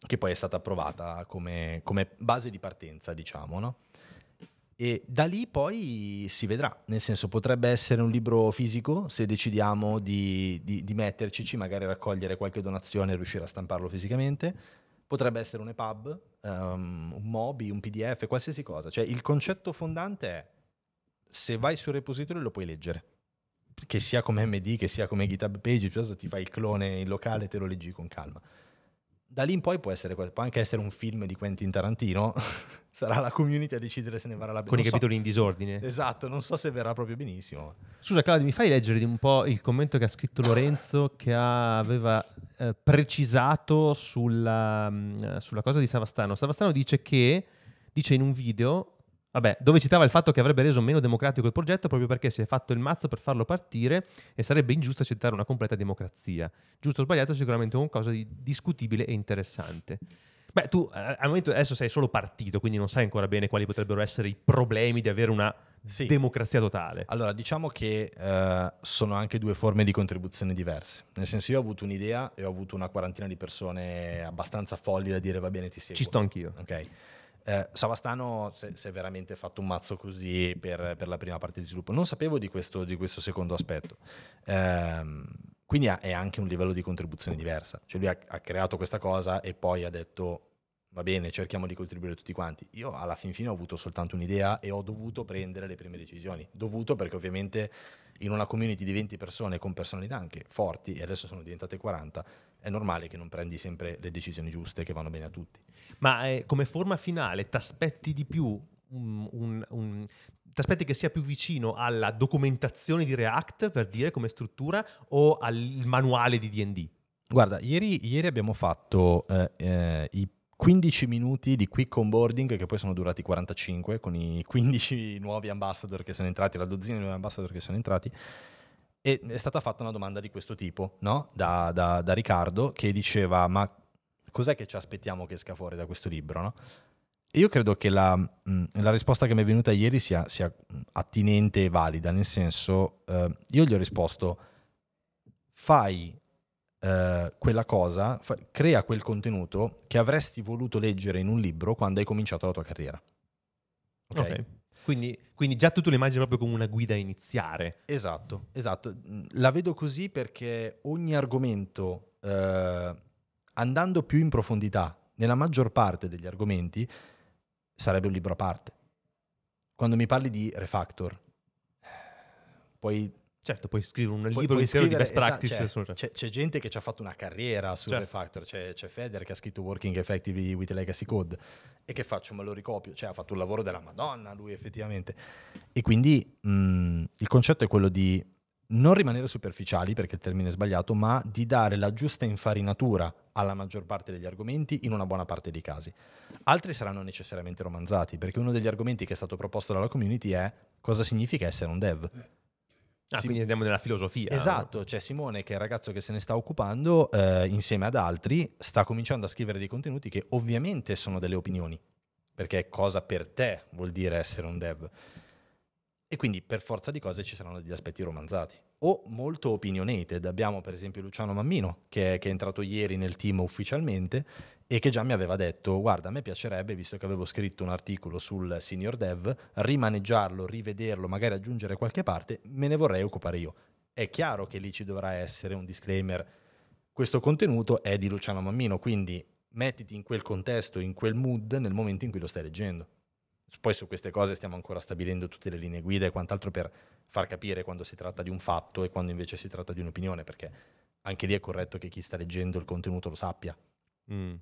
che poi è stata approvata come, come base di partenza, diciamo, no? E da lì poi si vedrà, nel senso potrebbe essere un libro fisico se decidiamo di, di, di metterci, magari raccogliere qualche donazione e riuscire a stamparlo fisicamente, potrebbe essere un EPUB, um, un MOBI, un PDF, qualsiasi cosa. Cioè il concetto fondante è se vai sul repository lo puoi leggere, che sia come MD, che sia come GitHub Page, ti fai il clone in locale e te lo leggi con calma. Da lì in poi può, essere, può anche essere un film di Quentin Tarantino, sarà la community a decidere se ne varrà la pena. Con i Non so- capitoli in disordine. Esatto, non so se verrà proprio benissimo. Scusa Claudio, mi fai leggere di un po' il commento che ha scritto Lorenzo che ha- aveva eh, precisato sulla, mm, sulla cosa di Savastano. Savastano dice che, dice in un video, vabbè, dove citava il fatto che avrebbe reso meno democratico il progetto proprio perché si è fatto il mazzo per farlo partire e sarebbe ingiusto accettare una completa democrazia. Giusto o sbagliato, sicuramente è qualcosa di discutibile e interessante. Beh, tu al momento adesso sei solo partito, quindi non sai ancora bene quali potrebbero essere i problemi di avere una Sì. democrazia totale. Allora, diciamo che eh, sono anche due forme di contribuzione diverse. Nel senso, io ho avuto un'idea e ho avuto una quarantina di persone abbastanza folli da dire va bene, ti seguo. Ci sto anch'io. Ok. Eh, Savastano si è- veramente fatto un mazzo così per, per la prima parte di sviluppo. Non sapevo di questo, di questo secondo aspetto. Ehm, quindi ha- è anche un livello di contribuzione diversa. Cioè lui ha, ha creato questa cosa e poi ha detto va bene, cerchiamo di contribuire tutti quanti. Io alla fin fine ho avuto soltanto un'idea e ho dovuto prendere le prime decisioni. Dovuto perché ovviamente in una community di 20 persone con personalità anche forti, e adesso sono diventate 40, è normale che non prendi sempre le decisioni giuste che vanno bene a tutti. Ma eh, come forma finale ti aspetti di più un, un- un- t'aspetti che sia più vicino alla documentazione di React per dire come struttura o al manuale di D&D? Guarda, ieri, ieri abbiamo fatto eh, eh, i 15 minuti di quick onboarding che poi sono durati 45 con i 15 nuovi ambassador che sono entrati, la dozzina di nuovi ambassador che sono entrati e è stata fatta una domanda di questo tipo no? da, da- da Riccardo che diceva ma cos'è che ci aspettiamo che esca fuori da questo libro? No? Io credo che la, la risposta che mi è venuta ieri sia, sia attinente e valida, nel senso eh, io gli ho risposto fai eh, quella cosa, fa- crea quel contenuto che avresti voluto leggere in un libro quando hai cominciato la tua carriera. Ok? Ok. Quindi, quindi già tu lo immagini proprio come una guida a iniziare. Esatto, esatto. La vedo così perché ogni argomento, eh, andando più in profondità, nella maggior parte degli argomenti, sarebbe un libro a parte. Quando mi parli di refactor, poi Certo, puoi scrivere un Puoi- libro puoi intero di scrivere- best esatto, practice. cioè, su- c'è, c'è gente che ci ha fatto una carriera sul Certo. refactor, c'è, c'è Feder che ha scritto Working Effectively with Legacy Code e che faccio, me lo ricopio, cioè ha fatto un lavoro della Madonna lui effettivamente. E quindi mh, il concetto è quello di non rimanere superficiali, perché il termine è sbagliato, ma di dare la giusta infarinatura alla maggior parte degli argomenti in una buona parte dei casi. Altri saranno necessariamente romanzati, perché uno degli argomenti che è stato proposto dalla community è cosa significa essere un dev. Ah, Sì. quindi andiamo nella filosofia. Esatto, c'è Simone che è il ragazzo che se ne sta occupando eh, insieme ad altri, sta cominciando a scrivere dei contenuti che ovviamente sono delle opinioni, perché cosa per te vuol dire essere un dev. E quindi per forza di cose ci saranno degli aspetti romanzati o molto opinionated. Abbiamo per esempio Luciano Mammino che, che è entrato ieri nel team ufficialmente e che già mi aveva detto guarda a me piacerebbe visto che avevo scritto un articolo sul senior dev rimaneggiarlo, rivederlo, magari aggiungere qualche parte, me ne vorrei occupare io. È chiaro che lì ci dovrà essere un disclaimer. Questo contenuto è di Luciano Mammino, quindi mettiti in quel contesto, in quel mood nel momento in cui lo stai leggendo. Poi su queste cose stiamo ancora stabilendo tutte le linee guida e quant'altro per far capire quando si tratta di un fatto e quando invece si tratta di un'opinione, perché anche lì è corretto che chi sta leggendo il contenuto lo sappia. Mm.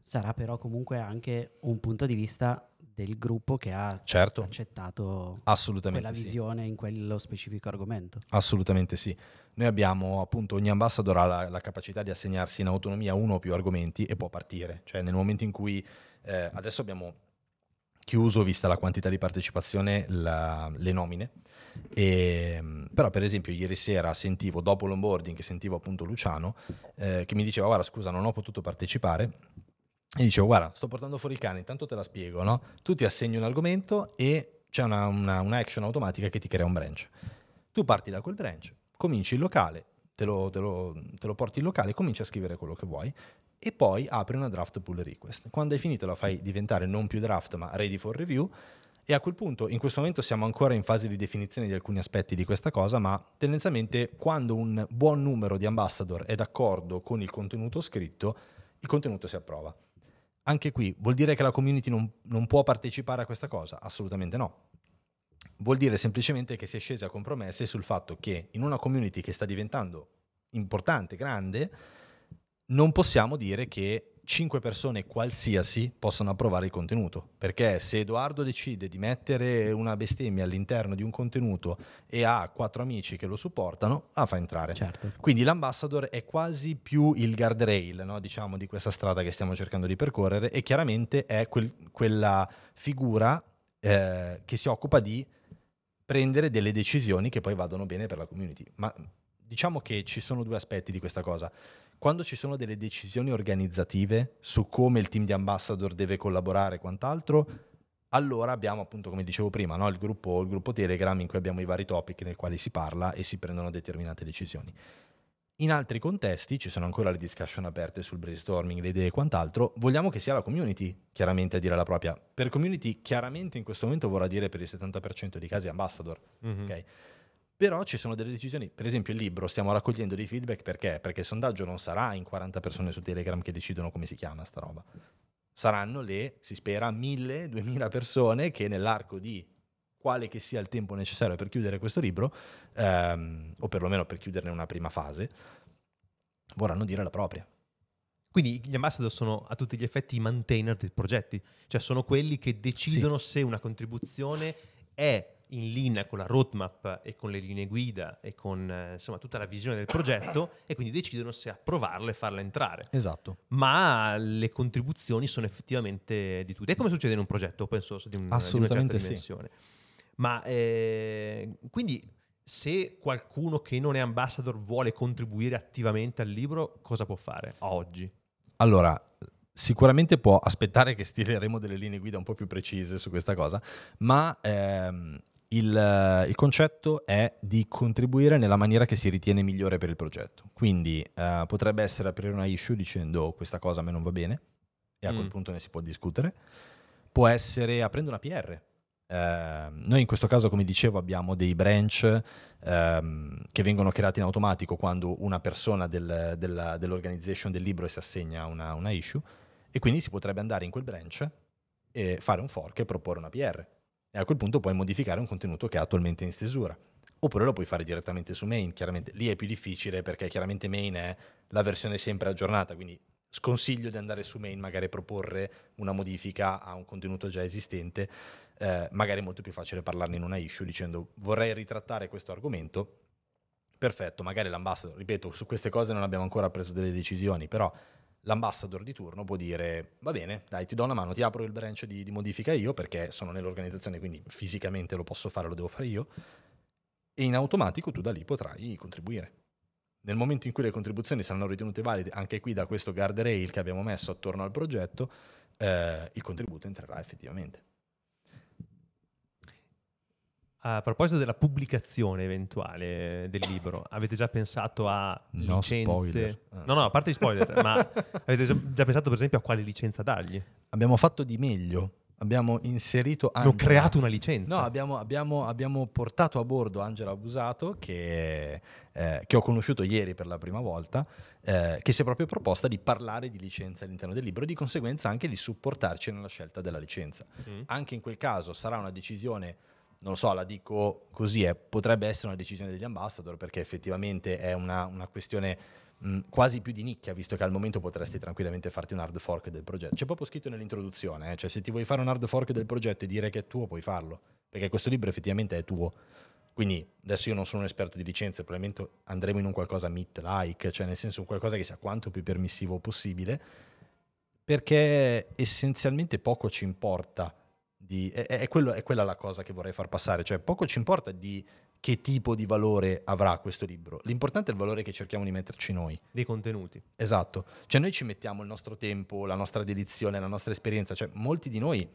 Sarà però comunque anche un punto di vista del gruppo che ha Certo, accettato assolutamente quella sì. visione in quello specifico argomento. Assolutamente sì. Noi abbiamo appunto ogni ambassador ha la, la capacità di assegnarsi in autonomia uno o più argomenti e può partire. Cioè nel momento in cui eh, adesso abbiamo chiuso, vista la quantità di partecipazione, la- le nomine. E, mh, però per esempio ieri sera sentivo, dopo l'onboarding, sentivo appunto Luciano eh, che mi diceva guarda scusa non ho potuto partecipare e dicevo guarda sto portando fuori il cane, intanto te la spiego, no? Tu ti assegni un argomento e c'è una, una- una action automatica che ti crea un branch. Tu parti da quel branch, cominci il locale, te lo, te lo- te lo porti in locale, cominci a scrivere quello che vuoi e poi apri una draft pull request. Quando hai finito la fai diventare non più draft ma ready for review e a quel punto in questo momento siamo ancora in fase di definizione di alcuni aspetti di questa cosa, ma tendenzialmente quando un buon numero di ambassador è d'accordo con il contenuto scritto, il contenuto si approva. Anche qui vuol dire che la community non, non può partecipare a questa cosa? Assolutamente no. Vuol dire semplicemente che si è scesi a compromessi sul fatto che in una community che sta diventando importante, grande, non possiamo dire che 5 persone qualsiasi possono approvare il contenuto. Perché se Edoardo decide di mettere una bestemmia all'interno di un contenuto e ha quattro amici che lo supportano, la fa entrare. Certo. Quindi l'ambassador è quasi più il guardrail no? diciamo, di questa strada che stiamo cercando di percorrere e chiaramente è quel- quella figura eh, che si occupa di prendere delle decisioni che poi vadano bene per la community. Ma diciamo che ci sono due aspetti di questa cosa. Quando ci sono delle decisioni organizzative su come il team di ambassador deve collaborare e quant'altro, allora abbiamo appunto, come dicevo prima, no? il, gruppo, il gruppo Telegram in cui abbiamo i vari topic nel quali si parla e si prendono determinate decisioni. In altri contesti, ci sono ancora le discussion aperte sul brainstorming, le idee e quant'altro, vogliamo che sia la community chiaramente a dire la propria. Per community chiaramente in questo momento vorrà dire per il 70% dei casi ambassador, Mhm. ok? Però ci sono delle decisioni, per esempio il libro, stiamo raccogliendo dei feedback perché? Perché il sondaggio non sarà in 40 persone su Telegram che decidono come si chiama sta roba. Saranno le, si spera, 1000, 2000 persone che nell'arco di quale che sia il tempo necessario per chiudere questo libro, ehm, o perlomeno per chiuderne una prima fase, vorranno dire la propria. Quindi gli ambassador sono a tutti gli effetti i maintainer dei progetti, cioè sono quelli che decidono se una contribuzione è in linea con la roadmap e con le linee guida e con eh, insomma tutta la visione del progetto e quindi decidono se approvarla e farla entrare. Esatto. Ma le contribuzioni sono effettivamente di tutti. È come succede in un progetto open source di, un- di una certa Assolutamente sì. dimensione. Ma eh, quindi se qualcuno che non è ambassador vuole contribuire attivamente al libro, cosa può fare a oggi? Allora, sicuramente può aspettare che stileremo delle linee guida un po' più precise su questa cosa, ma ehm, il, il concetto è di contribuire nella maniera che si ritiene migliore per il progetto. Quindi eh, potrebbe essere aprire una issue dicendo "Oh, questa cosa a me non va bene e a quel Mm. punto ne si può discutere. Può essere aprendo una PR. Eh, noi in questo caso, come dicevo, abbiamo dei branch ehm, che vengono creati in automatico quando una persona del- della- dell'organization del libro si assegna una, una issue e quindi si potrebbe andare in quel branch e fare un fork e proporre una PR. E a quel punto puoi modificare un contenuto che è attualmente in stesura. Oppure lo puoi fare direttamente su main, chiaramente lì è più difficile perché chiaramente main è la versione sempre aggiornata, quindi sconsiglio di andare su main, magari proporre una modifica a un contenuto già esistente, eh, magari è molto più facile parlarne in una issue dicendo vorrei ritrattare questo argomento. Perfetto, magari l'ambassador, ripeto, su queste cose non abbiamo ancora preso delle decisioni, però l'ambassador di turno può dire va bene, dai, ti do una mano, ti apro il branch di, di modifica io perché sono nell'organizzazione, quindi fisicamente lo posso fare, lo devo fare io, e in automatico tu da lì potrai contribuire. Nel momento in cui le contribuzioni saranno ritenute valide, anche qui da questo guardrail che abbiamo messo attorno al progetto, eh, il contributo entrerà effettivamente. A proposito della pubblicazione eventuale del libro, avete già pensato a No licenze? spoiler. No, no, a parte gli spoiler, ma avete già, già pensato per esempio a quale licenza dargli? Abbiamo fatto di meglio, abbiamo inserito Angela. creato una licenza. No, abbiamo, abbiamo- abbiamo portato a bordo Angela Abusato, che, eh, che ho conosciuto ieri per la prima volta, eh, che si è proprio proposta di parlare di licenza all'interno del libro e di conseguenza anche di supportarci nella scelta della licenza. Mm. Anche in quel caso sarà una decisione, non lo so, la dico così, eh, potrebbe essere una decisione degli ambassador perché effettivamente è una, una questione mh, quasi più di nicchia, visto che al momento potresti tranquillamente farti un hard fork del progetto. C'è proprio scritto nell'introduzione, eh, cioè se ti vuoi fare un hard fork del progetto e dire che è tuo, puoi farlo, perché questo libro effettivamente è tuo. Quindi adesso io non sono un esperto di licenze, probabilmente andremo in un qualcosa MIT-like, cioè nel senso un qualcosa che sia quanto più permissivo possibile, perché essenzialmente poco ci importa di... È, è quello- è quella la cosa che vorrei far passare, cioè poco ci importa di che tipo di valore avrà questo libro. L'importante è il valore che cerchiamo di metterci noi. Dei contenuti. Esatto, cioè noi ci mettiamo il nostro tempo, la nostra dedizione, la nostra esperienza, cioè molti di noi,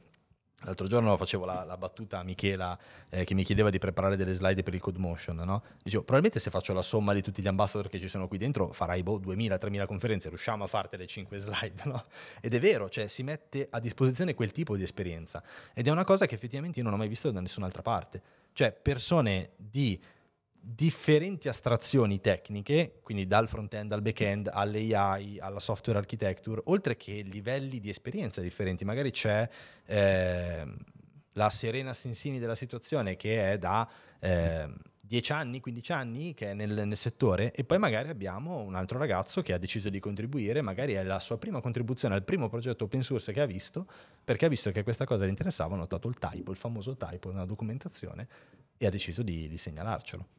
l'altro giorno facevo la, la battuta a Michela eh, che mi chiedeva di preparare delle slide per il Code Motion, no? Dicevo, probabilmente se faccio la somma di tutti gli ambassador che ci sono qui dentro farai boh, 2000-3000 conferenze, riusciamo a fartele 5 slide, no? Ed è vero, cioè si mette a disposizione quel tipo di esperienza ed è una cosa che effettivamente io non ho mai visto da nessun'altra parte, cioè persone di differenti astrazioni tecniche, quindi dal front-end al back-end, all'AI, alla software architecture, oltre che livelli di esperienza differenti. Magari c'è ehm, la Serena Sensini della situazione che è da ehm, 10 anni, 15 anni che è nel, nel settore e poi magari abbiamo un altro ragazzo che ha deciso di contribuire, magari è la sua prima contribuzione al primo progetto open source che ha visto, perché ha visto che questa cosa gli interessava, ha notato il typo, il famoso typo nella documentazione e ha deciso di, di segnalarcelo.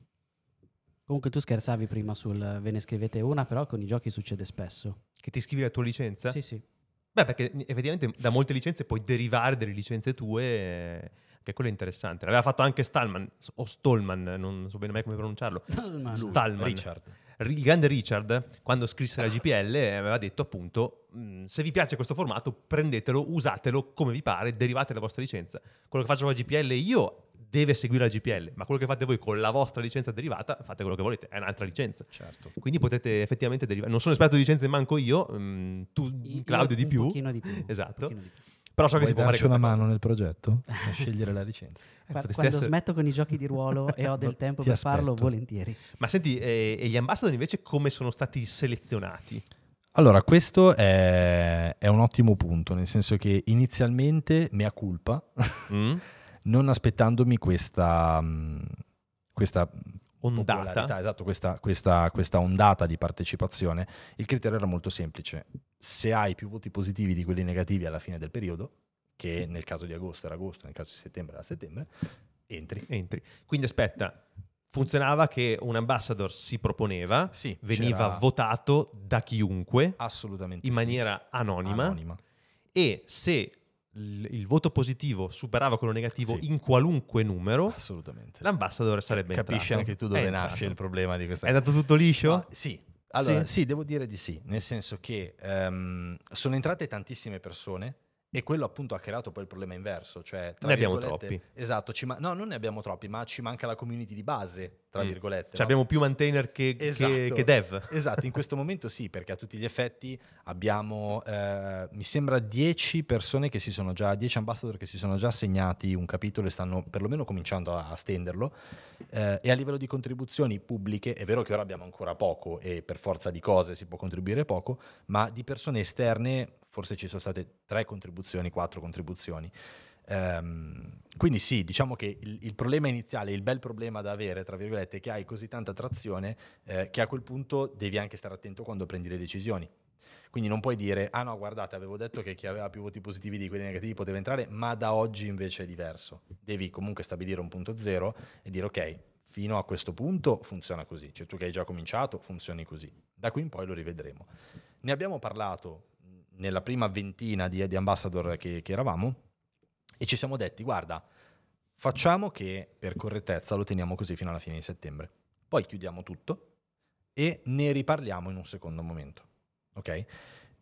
Comunque tu scherzavi prima sul ve ne scrivete una, però con i giochi succede spesso. Che ti scrivi la tua licenza? Sì, sì. Beh, perché effettivamente da molte licenze puoi derivare delle licenze tue, eh, che quello è interessante. L'aveva fatto anche Stallman, o Stallman, non so bene mai come pronunciarlo. Stallman. Stallman. Richard. il grande Richard, quando scrisse la GPL, aveva detto appunto, mh, se vi piace questo formato, prendetelo, usatelo come vi pare, derivate dalla vostra licenza. Quello che faccio con la GPL io deve seguire la GPL, ma quello che fate voi con la vostra licenza derivata, fate quello che volete, è un'altra licenza. Certo. Quindi potete effettivamente derivare. Non sono esperto di licenze manco io, mh, tu Io- Claudio di un più. pochino di più, un Esatto. pochino di più. Però so che si può fare una cosa. mano nel progetto? A scegliere la licenza. Eh, Quando essere- smetto con i giochi di ruolo e ho del tempo per farlo, aspetto. volentieri. Ma senti, eh, e gli ambassador invece come sono stati selezionati? Allora, questo è, è un ottimo punto, nel senso che inizialmente, mea culpa, Mm? non aspettandomi questa, mh, questa Ondata? esatto, questa, questa- questa ondata di partecipazione, il criterio era molto semplice. Se hai più voti positivi di quelli negativi alla fine del periodo, che nel caso di agosto era agosto, nel caso di settembre era settembre, entri. Entri. Quindi aspetta, funzionava che un ambassador si proponeva, Sì, veniva c'era- votato da chiunque Assolutamente in sì. maniera anonima, anonima. e se il, il voto positivo superava quello negativo Sì. in qualunque numero, Assolutamente. l'ambassador sarebbe Capisci entrato. anche tu È dove entrato. nasce il problema di questa È andato tutto liscio? Ma sì. Allora, Sì? sì. devo dire di sì, nel senso che ehm, sono entrate tantissime persone e quello appunto ha creato poi il problema inverso, cioè Ne abbiamo troppi. Esatto, ma- no, non ne abbiamo troppi, ma ci manca la community di base, tra virgolette. Cioè no? abbiamo più maintainer che, che- Esatto. che dev. Esatto, in questo momento sì, perché a tutti gli effetti abbiamo, eh, mi sembra, 10 persone che si sono già, 10 ambassador che si sono già assegnati un capitolo e stanno perlomeno cominciando a, a stenderlo. Eh, e a livello di contribuzioni pubbliche, è vero che ora abbiamo ancora poco e per forza di cose si può contribuire poco, ma di persone esterne forse ci sono state 3 contribuzioni, 4 contribuzioni. Ehm, quindi sì, diciamo che il, il problema iniziale, il bel problema da avere, tra virgolette, è che hai così tanta trazione eh, che a quel punto devi anche stare attento quando prendi le decisioni. Quindi non puoi dire, ah no, guardate, avevo detto che chi aveva più voti positivi di quelli negativi poteva entrare, ma da oggi invece è diverso. Devi comunque stabilire un punto zero e dire, ok, fino a questo punto funziona così, cioè tu che hai già cominciato funzioni così. Da qui in poi lo rivedremo. Ne abbiamo parlato nella prima ventina di, di ambassador che, che eravamo e ci siamo detti, guarda, facciamo che per correttezza lo teniamo così fino alla fine di settembre. Poi chiudiamo tutto e ne riparliamo in un secondo momento. Ok?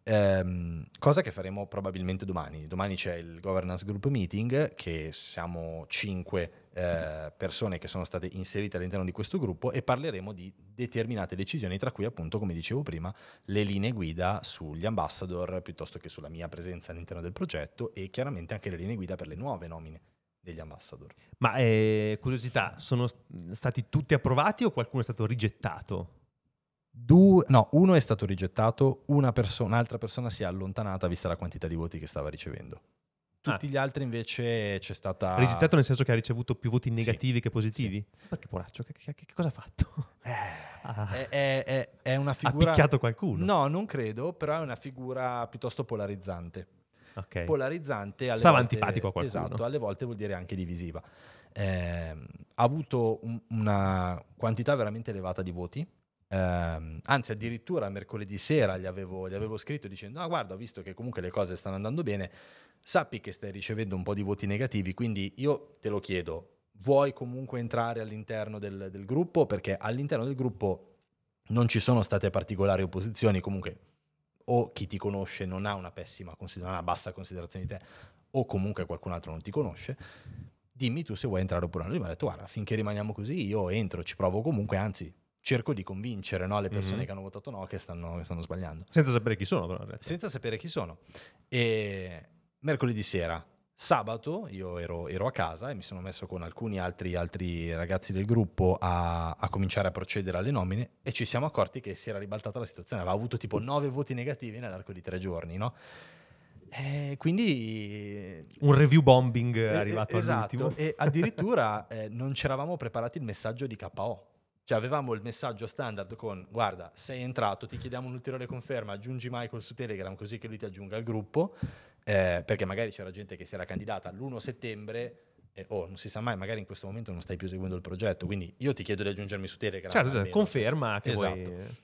Ehm, cosa che faremo probabilmente domani. Domani c'è il governance group meeting, che siamo cinque eh, persone che sono state inserite all'interno di questo gruppo e parleremo di determinate decisioni, tra cui appunto, come dicevo prima, le linee guida sugli ambassador piuttosto che sulla mia presenza all'interno del progetto e chiaramente anche le linee guida per le nuove nomine degli ambassador. Ma eh, curiosità, sono st- stati tutti approvati o qualcuno è stato rigettato? Due- no, uno è stato rigettato, una perso- un'altra persona si è allontanata vista la quantità di voti che stava ricevendo. Tutti Ah. gli altri invece c'è stata... Rigettato nel senso che ha ricevuto più voti Sì. negativi che positivi? Perché poraccio, che, che- che cosa ha fatto? Ah, È, è- è- una ha figura... picchiato qualcuno? No, non credo, però è una figura piuttosto polarizzante. Ok. Polarizzante alle Stava volte- antipatico a qualcuno. Esatto, alle volte vuol dire anche divisiva. Ehm, ha avuto un- una quantità veramente elevata di voti. Ehm, anzi, addirittura mercoledì sera gli avevo, gli avevo scritto dicendo: Ah, guarda, ho visto che comunque le cose stanno andando bene. Sappi che stai ricevendo un po' di voti negativi, quindi io te lo chiedo. Vuoi comunque entrare all'interno del, del gruppo? Perché all'interno del gruppo non ci sono state particolari opposizioni. Comunque, o chi ti conosce non ha una pessima considerazione, una bassa considerazione di te, o comunque qualcun altro non ti conosce. Dimmi tu se vuoi entrare oppure no. Lui mi ha detto: Guarda, finché rimaniamo così, io entro, ci provo comunque, anzi, cerco di convincere no, le persone Mhm. che hanno votato no che stanno, che stanno sbagliando Senza sapere chi sono, però. senza sapere chi sono. E mercoledì sera, sabato, io ero, ero a casa e mi sono messo con alcuni altri, altri ragazzi del gruppo a, a cominciare a procedere alle nomine e ci siamo accorti che si era ribaltata la situazione. Aveva avuto tipo nove voti negativi nell'arco di tre giorni, no? E quindi Un review bombing è arrivato eh, esatto, all'ultimo. E addirittura eh, non ci eravamo preparati il messaggio di KO. Cioè avevamo il messaggio standard con guarda, sei entrato, ti chiediamo un'ulteriore conferma, aggiungi Michael su Telegram così che lui ti aggiunga al gruppo, eh, perché magari c'era gente che si era candidata l'1 settembre e oh, non si sa mai, magari in questo momento non stai più seguendo il progetto, quindi io ti chiedo di aggiungermi su Telegram. Certo, almeno. conferma che Esatto. vuoi...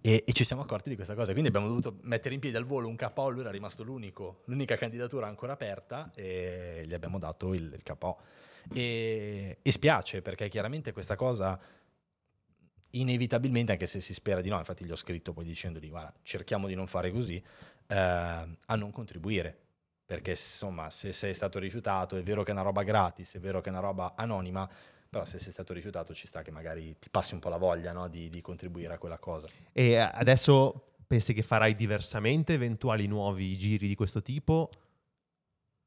E, e ci siamo accorti di questa cosa, quindi abbiamo dovuto mettere in piedi al volo un KO, lui era rimasto l'unico, l'unica candidatura ancora aperta e gli abbiamo dato il, il KO. E, e spiace perché chiaramente questa cosa inevitabilmente, anche se si spera di no, infatti gli ho scritto poi dicendogli guarda, cerchiamo di non fare così, eh, a non contribuire. Perché insomma, se sei stato rifiutato, è vero che è una roba gratis, è vero che è una roba anonima, però se sei stato rifiutato ci sta che magari ti passi un po' la voglia no, di, di contribuire a quella cosa. E adesso pensi che farai diversamente eventuali nuovi giri di questo tipo?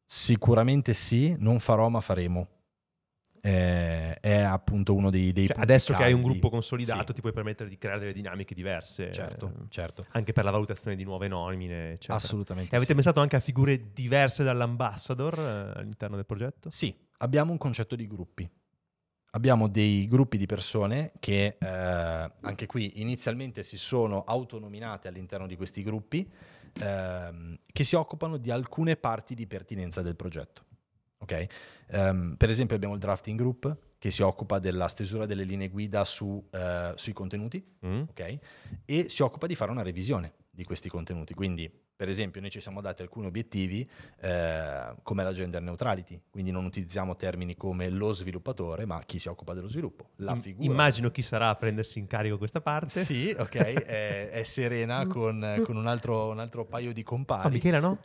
Sicuramente sì, non farò ma faremo eh, è appunto uno dei, dei cioè, adesso caldi. che hai un gruppo consolidato sì. ti puoi permettere di creare delle dinamiche diverse certo, eh, certo. anche per la valutazione di nuove nomine eccetera. assolutamente e avete sì. pensato anche a figure diverse dall'ambassador eh, all'interno del progetto? sì, abbiamo un concetto di gruppi abbiamo dei gruppi di persone che eh, anche qui inizialmente si sono autonominate all'interno di questi gruppi ehm, che si occupano di alcune parti di pertinenza del progetto Okay? Um, per esempio abbiamo il drafting group che si occupa della stesura delle linee guida su, uh, sui contenuti mm. okay? e si occupa di fare una revisione di questi contenuti. Quindi, per esempio, noi ci siamo dati alcuni obiettivi eh, come la gender neutrality, quindi non utilizziamo termini come lo sviluppatore, ma chi si occupa dello sviluppo. La figura. Immagino chi sarà a prendersi in carico questa parte. Sì, ok, è, è Serena con, con un, altro, un, altro, paio di compari. Oh, Michela no?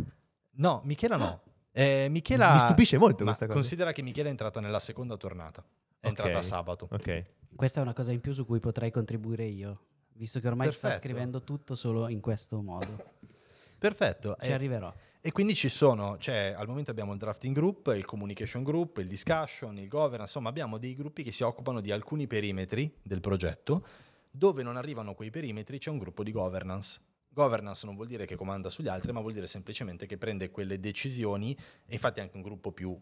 No, Michela no. Eh, Michela, Mi stupisce molto questa cosa. Considera che Michela è entrata nella seconda tornata. È okay. entrata sabato. Ok. Questa è una cosa in più su cui potrei contribuire io, visto che ormai Perfetto. sta scrivendo tutto solo in questo modo. Perfetto. Ci e, arriverò. E quindi ci sono, cioè al momento abbiamo il drafting group, il communication group, il discussion, il governance, insomma abbiamo dei gruppi che si occupano di alcuni perimetri del progetto. Dove non arrivano quei perimetri c'è un gruppo di governance Governance non vuol dire che comanda sugli altri, ma vuol dire semplicemente che prende quelle decisioni, e infatti anche un gruppo più,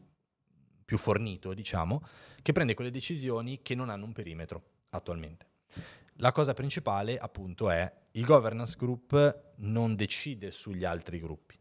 più fornito, diciamo, che prende quelle decisioni che non hanno un perimetro attualmente. La cosa principale, appunto, è il governance group non decide sugli altri gruppi,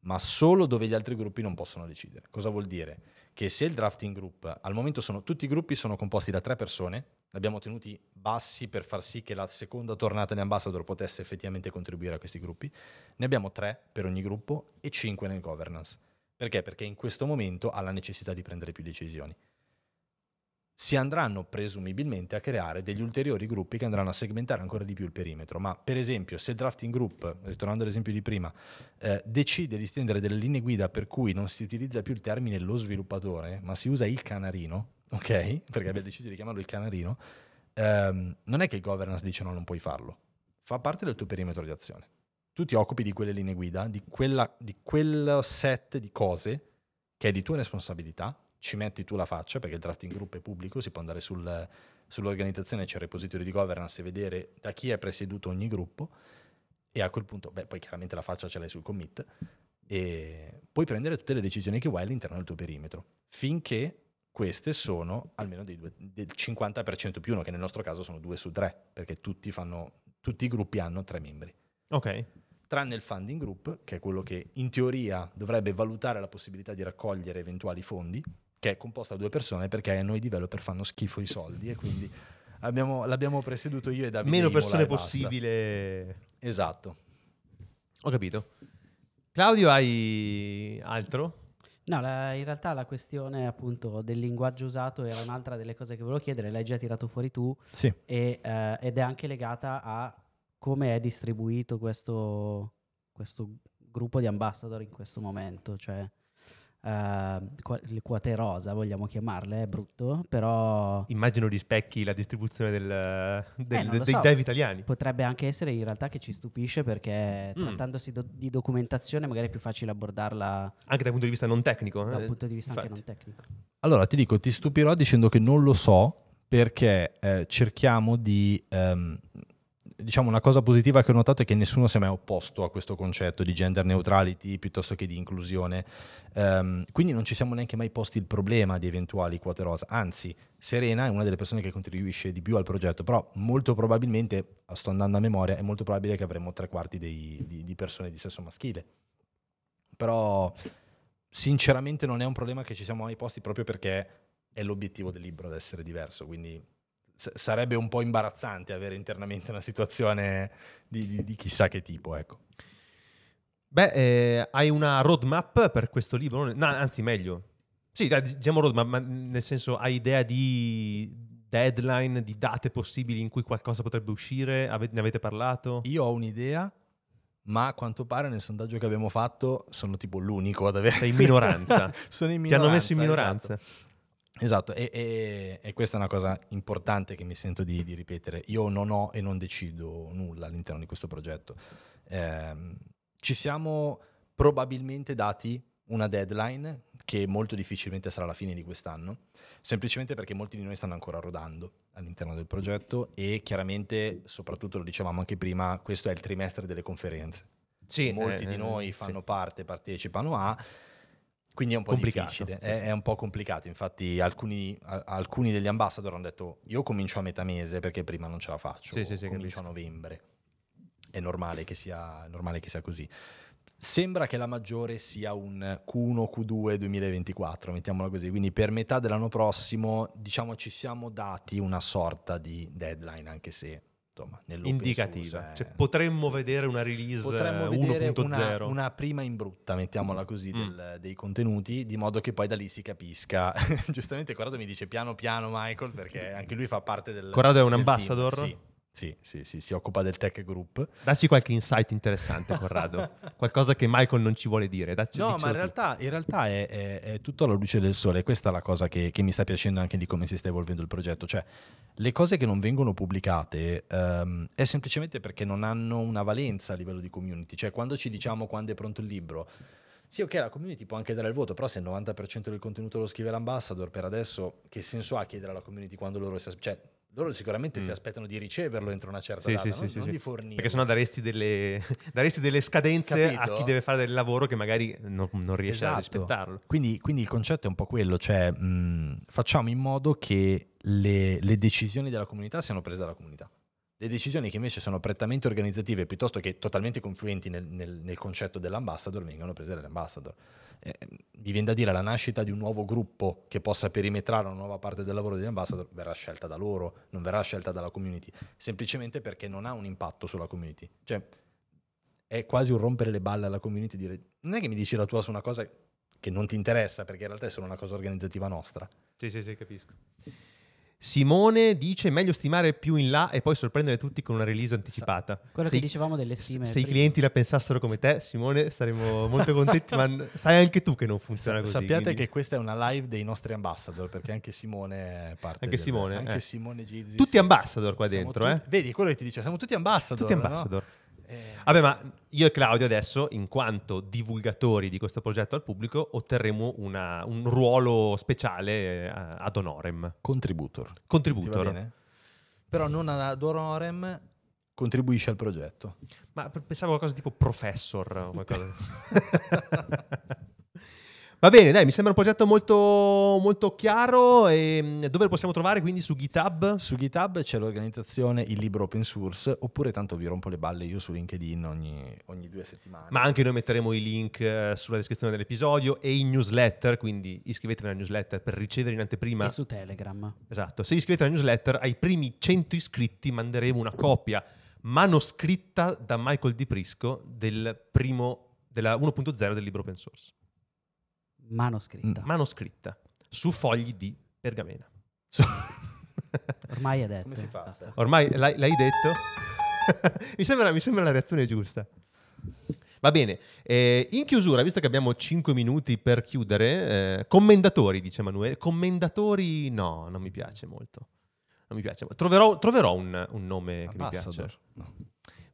ma solo dove gli altri gruppi non possono decidere. Cosa vuol dire? Che se il drafting group, al momento sono, tutti i gruppi sono composti da tre persone, l'abbiamo tenuti bassi per far sì che la seconda tornata di Ambassador potesse effettivamente contribuire a questi gruppi. Ne abbiamo tre per ogni gruppo e cinque nel governance. Perché? Perché in questo momento ha la necessità di prendere più decisioni. Si andranno presumibilmente a creare degli ulteriori gruppi che andranno a segmentare ancora di più il perimetro. Ma per esempio, se drafting group, ritornando all'esempio di prima, eh, decide di stendere delle linee guida per cui non si utilizza più il termine lo sviluppatore, ma si usa il canarino, ok? Perché abbia deciso di chiamarlo il canarino, ehm, non è che il governance dice no, non puoi farlo. Fa parte del tuo perimetro di azione. Tu ti occupi di quelle linee guida, di, quella, di quel set di cose che è di tua responsabilità, ci metti tu la faccia, perché il drafting group è pubblico, si può andare sul, sull'organizzazione, c'è il repository di governance e vedere da chi è presieduto ogni gruppo, e a quel punto, beh, poi chiaramente la faccia ce l'hai sul commit, e puoi prendere tutte le decisioni che vuoi all'interno del tuo perimetro, finché queste sono almeno due, del 50% più uno, che nel nostro caso sono due su tre, perché tutti, fanno, tutti i gruppi hanno tre membri. Ok. Tranne il funding group, che è quello che in teoria dovrebbe valutare la possibilità di raccogliere eventuali fondi, che è composto da due persone perché a noi developer fanno schifo i soldi e quindi abbiamo, l'abbiamo presieduto io e Davide. Meno persone possibile. Esatto. Ho capito. Claudio, hai altro? No, la, in realtà la questione appunto del linguaggio usato era un'altra delle cose che volevo chiedere, l'hai già tirato fuori tu sì. e, eh, ed è anche legata a come è distribuito questo, questo gruppo di ambassador in questo momento, cioè uh, le quote rosa, vogliamo chiamarle, è brutto, però... Immagino rispecchi la distribuzione del, del, eh, dei so. dev italiani. Potrebbe anche essere in realtà che ci stupisce perché mm. trattandosi do, di documentazione magari è più facile abordarla... Anche dal punto di vista non tecnico. Dal eh, punto di vista infatti. anche non tecnico. Allora ti dico, ti stupirò dicendo che non lo so perché eh, cerchiamo di... Um, diciamo una cosa positiva che ho notato è che nessuno si è mai opposto a questo concetto di gender neutrality piuttosto che di inclusione, um, quindi non ci siamo neanche mai posti il problema di eventuali quote rosa, anzi Serena è una delle persone che contribuisce di più al progetto, però molto probabilmente, sto andando a memoria, è molto probabile che avremo tre quarti dei, di, di persone di sesso maschile, però sinceramente non è un problema che ci siamo mai posti proprio perché è l'obiettivo del libro ad essere diverso, quindi sarebbe un po' imbarazzante avere internamente una situazione di, di, di chissà che tipo, ecco. Beh, eh, hai una roadmap per questo libro? No, anzi, meglio. Sì, diciamo roadmap, ma nel senso hai idea di deadline, di date possibili in cui qualcosa potrebbe uscire? Ave- ne avete parlato? Io ho un'idea, ma a quanto pare nel sondaggio che abbiamo fatto sono tipo l'unico ad avere... Sei in minoranza. sono in Ti minoranza. hanno messo in minoranza. Esatto, e, e- e questa è una cosa importante che mi sento di, di ripetere. Io non ho e non decido nulla all'interno di questo progetto. Ehm, ci siamo probabilmente dati una deadline che molto difficilmente sarà la fine di quest'anno, semplicemente perché molti di noi stanno ancora rodando all'interno del progetto e chiaramente, soprattutto lo dicevamo anche prima, questo è il trimestre delle conferenze. Sì, molti eh, di noi sì. fanno parte, partecipano a, quindi è un po' Complicato, difficile, sì, è, sì. è un po' complicato. Infatti, alcuni, a- alcuni degli ambassador hanno detto: Io comincio a metà mese perché prima non ce la faccio, Sì, sì, comincio a novembre. È normale che, sia, è normale che sia così. Sembra che la maggiore sia un Q1, Q2 2024, mettiamola così. Quindi per metà dell'anno prossimo, diciamo, ci siamo dati una sorta di deadline, anche se insomma, Indicativa. Cioè, potremmo vedere una release Potremmo eh, vedere 1.0. una, una prima in brutta, mettiamola così, Mm. del- dei contenuti, di modo che poi da lì si capisca. Giustamente Corrado mi dice piano piano Michael, perché anche lui fa parte del Corrado è un ambassador? team. Sì, sì, sì, sì, si occupa del tech group. Dacci qualche insight interessante, Corrado. Qualcosa che Michael non ci vuole dire. Dacci, No, ma in realtà, in realtà è, è- è tutto alla luce del sole. Questa è la cosa che, che mi sta piacendo anche di come si sta evolvendo il progetto. Cioè, le cose che non vengono pubblicate ehm, è semplicemente perché non hanno una valenza a livello di community. Cioè, quando ci diciamo quando è pronto il libro, sì, ok, la community può anche dare il voto, però se il 90% del contenuto lo scrive l'ambassador, per adesso che senso ha chiedere alla community quando loro si cioè, loro sicuramente Mm. si aspettano di riceverlo entro una certa Sì, data, sì, non, sì, non di sì. fornirlo. Perché sennò daresti delle, daresti delle scadenze Capito? a chi deve fare del lavoro che magari non, non riesce a Esatto. rispettarlo. Quindi, quindi il concetto è un po' quello, cioè mh, facciamo in modo che le, le decisioni della comunità siano prese dalla comunità. Le decisioni che invece sono prettamente organizzative piuttosto che totalmente confluenti nel, nel- nel concetto dell'ambassador vengono prese dall'ambassador. Eh, mi viene da dire la nascita di un nuovo gruppo che possa perimetrare una nuova parte del lavoro dell'ambassador verrà scelta da loro, non verrà scelta dalla community, semplicemente perché non ha un impatto sulla community. Cioè è quasi un rompere le balle alla community dire non è che mi dici la tua su una cosa che non ti interessa perché in realtà è solo una cosa organizzativa nostra. Sì, sì, sì, capisco. Simone dice meglio stimare più in là e poi sorprendere tutti con una release anticipata. Quello se, che i- dicevamo delle stime. se i prima. clienti la pensassero come te, Simone, saremmo molto contenti, ma sai anche tu che non funziona così. Sappiate quindi- che questa è una live dei nostri ambassador perché anche Simone parte Anche del- Simone, anche eh. Simone Gizzi. Tutti ambassador qua dentro, tutti- eh? Vedi quello che ti dice, siamo tutti ambassador. Tutti no? ambassador. Eh, Vabbè, ma io e Claudio adesso, in quanto divulgatori di questo progetto al pubblico, otterremo una- un ruolo speciale eh, ad honorem. contributor. Contributor. Però non ad honorem contribuisce al progetto. Ma pensavo a qualcosa tipo professor o qualcosa. Va bene, dai, mi sembra un progetto molto, molto chiaro. E mm, dove lo possiamo trovare? Quindi su GitHub? Su GitHub c'è l'organizzazione Il Libro Open Source, oppure tanto vi rompo le balle io su LinkedIn ogni, ogni due settimane. Ma anche noi metteremo i link eh, sulla descrizione dell'episodio e in newsletter, quindi iscrivetevi alla newsletter per ricevere in anteprima. E su Telegram. Esatto, se iscrivete alla newsletter, ai primi 100 iscritti manderemo una copia manoscritta da Michael Di Prisco del primo, della 1.0 del libro open source. Manoscritta. Manoscritta su fogli di pergamena. Ormai è detto. Come si fa? basta. Ormai l'hai, l'hai detto? mi, sembra, mi sembra la reazione giusta. Va bene, eh, in chiusura, visto che abbiamo 5 minuti per chiudere, eh, commendatori, dice Emanuele. Commendatori, no, non mi piace molto. Non mi piace. Troverò, troverò un, un nome che mi piace. Ambassador. No.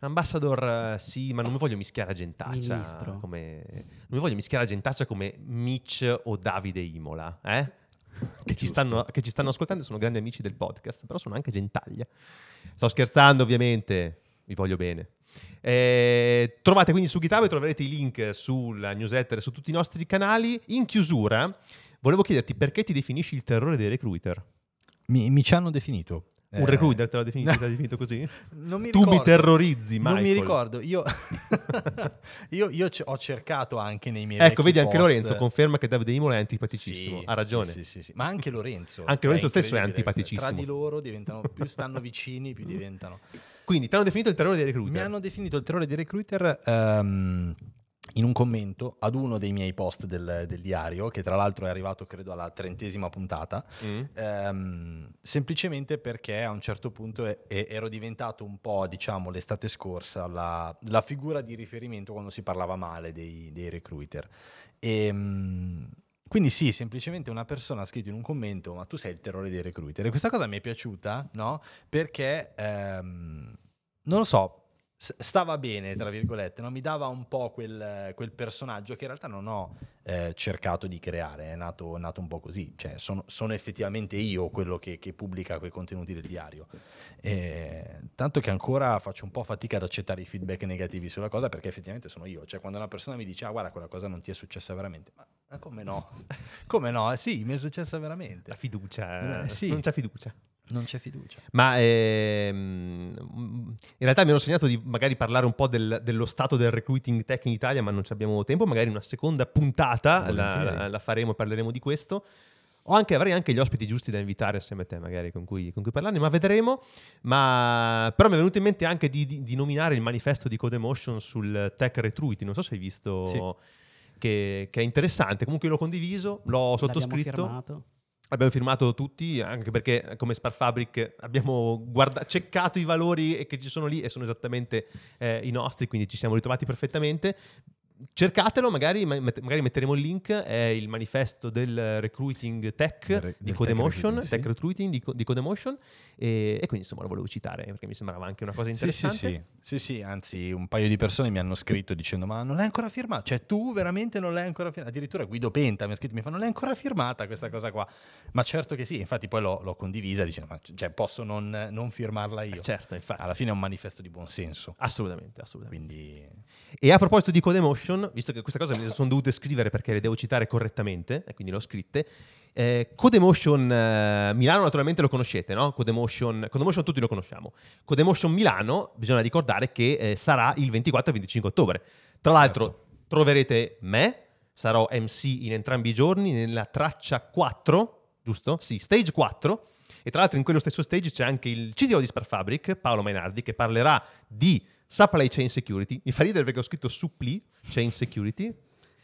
Ambassador, eh, sì, ma non mi voglio mischiare a gentaccia. Ministro. Come, non mi voglio mischiare a gentaccia come Mitch o Davide Imola, eh? Che ci, stanno, che ci stanno ascoltando, sono grandi amici del podcast, però sono anche gentaglia. Sto scherzando, ovviamente, vi voglio bene. Eh, trovate quindi su GitHub e troverete i link sulla newsletter e su tutti i nostri canali. In chiusura, volevo chiederti perché ti definisci il terrore dei recruiter? Mi, mi ci hanno definito. Un Eh, recruiter te l'ha definito, te l'ha definito così? Non mi tu mi ricordo. terrorizzi, Non mi Michael. ricordo, io, io, io c- ho cercato anche nei miei Ecco, vedi, anche post- Lorenzo conferma che Davide Imola è antipaticissimo. Sì, ha ragione. Sì, sì, sì. Ma anche Lorenzo. Anche Lorenzo stesso è antipaticissimo. Tra di loro diventano, più stanno vicini, più diventano. Quindi ti hanno definito il terrore dei recruiter. Mi hanno definito il terrore dei recruiter ehm, in un commento ad uno dei miei post del, del, diario, che tra l'altro è arrivato credo alla trentesima puntata, mm. ehm, semplicemente perché a un certo punto è, è, ero diventato un po', diciamo, l'estate scorsa la, la, figura di riferimento quando si parlava male dei, dei recruiter. E, ehm, quindi sì, semplicemente una persona ha scritto in un commento, ma tu sei il terrore dei recruiter. E questa cosa mi è piaciuta, no? Perché, ehm, non lo so, stava bene, tra virgolette, no? mi dava un po' quel, quel, personaggio che in realtà non ho eh, cercato di creare, è nato, nato, un po' così, cioè sono, sono effettivamente io quello che, che, pubblica quei contenuti del diario. E, tanto che ancora faccio un po' fatica ad accettare i feedback negativi sulla cosa perché effettivamente sono io, cioè quando una persona mi dice ah guarda quella cosa non ti è successa veramente, ma, come no? come no? Eh, sì, mi è successa veramente. La fiducia, eh, sì. non c'è fiducia. Non c'è fiducia. Ma ehm, in realtà mi ero segnato di magari parlare un po' del, dello stato del recruiting tech in Italia, ma non abbiamo tempo. Magari una seconda puntata la, la, faremo e parleremo di questo. O anche, avrei anche gli ospiti giusti da invitare assieme a te, magari con cui, con cui parlarne, ma vedremo. Ma, però mi è venuto in mente anche di, di, di nominare il manifesto di Codemotion sul tech recruiting. Non so se hai visto. Sì. Che, che, è interessante. Comunque l'ho condiviso, l'ho sottoscritto. L'abbiamo firmato. Abbiamo firmato tutti, anche perché come Spark Fabric abbiamo guarda- ceccato i valori che ci sono lì e sono esattamente eh, i nostri, quindi ci siamo ritrovati perfettamente cercatelo, magari, magari, metteremo il link, è il manifesto del recruiting tech del, di Codemotion, tech, tech recruiting di, di Codemotion e, e, quindi insomma lo volevo citare perché mi sembrava anche una cosa interessante. Sì, sì, sì, sì, anzi un paio di persone mi hanno scritto dicendo ma non l'hai ancora firmata, cioè tu veramente non l'hai ancora firmata, addirittura Guido Penta mi ha scritto, mi fa non l'hai ancora firmata questa cosa qua, ma certo che sì, infatti poi l'ho, l'ho condivisa dicendo ma cioè, posso non, non firmarla io. certo, infatti. Alla fine è un manifesto di buon senso. Assolutamente, assolutamente. Quindi... E a proposito di Codemotion, Codemotion, visto che questa cosa me le sono dovute scrivere perché le devo citare correttamente, e quindi le ho scritte. Eh, Codemotion eh, Milano naturalmente lo conoscete, no? Codemotion, Codemotion tutti lo conosciamo. Codemotion Milano, bisogna ricordare che eh, sarà il 24 e 25 ottobre. Tra l'altro certo. troverete me, sarò MC in entrambi i giorni nella traccia 4, giusto? Sì, stage 4. E tra l'altro in quello stesso stage c'è anche il CDO di Spark Fabric, Paolo Mainardi, che parlerà di Supply Chain Security. Mi fa ridere perché ho scritto Supply Chain Security.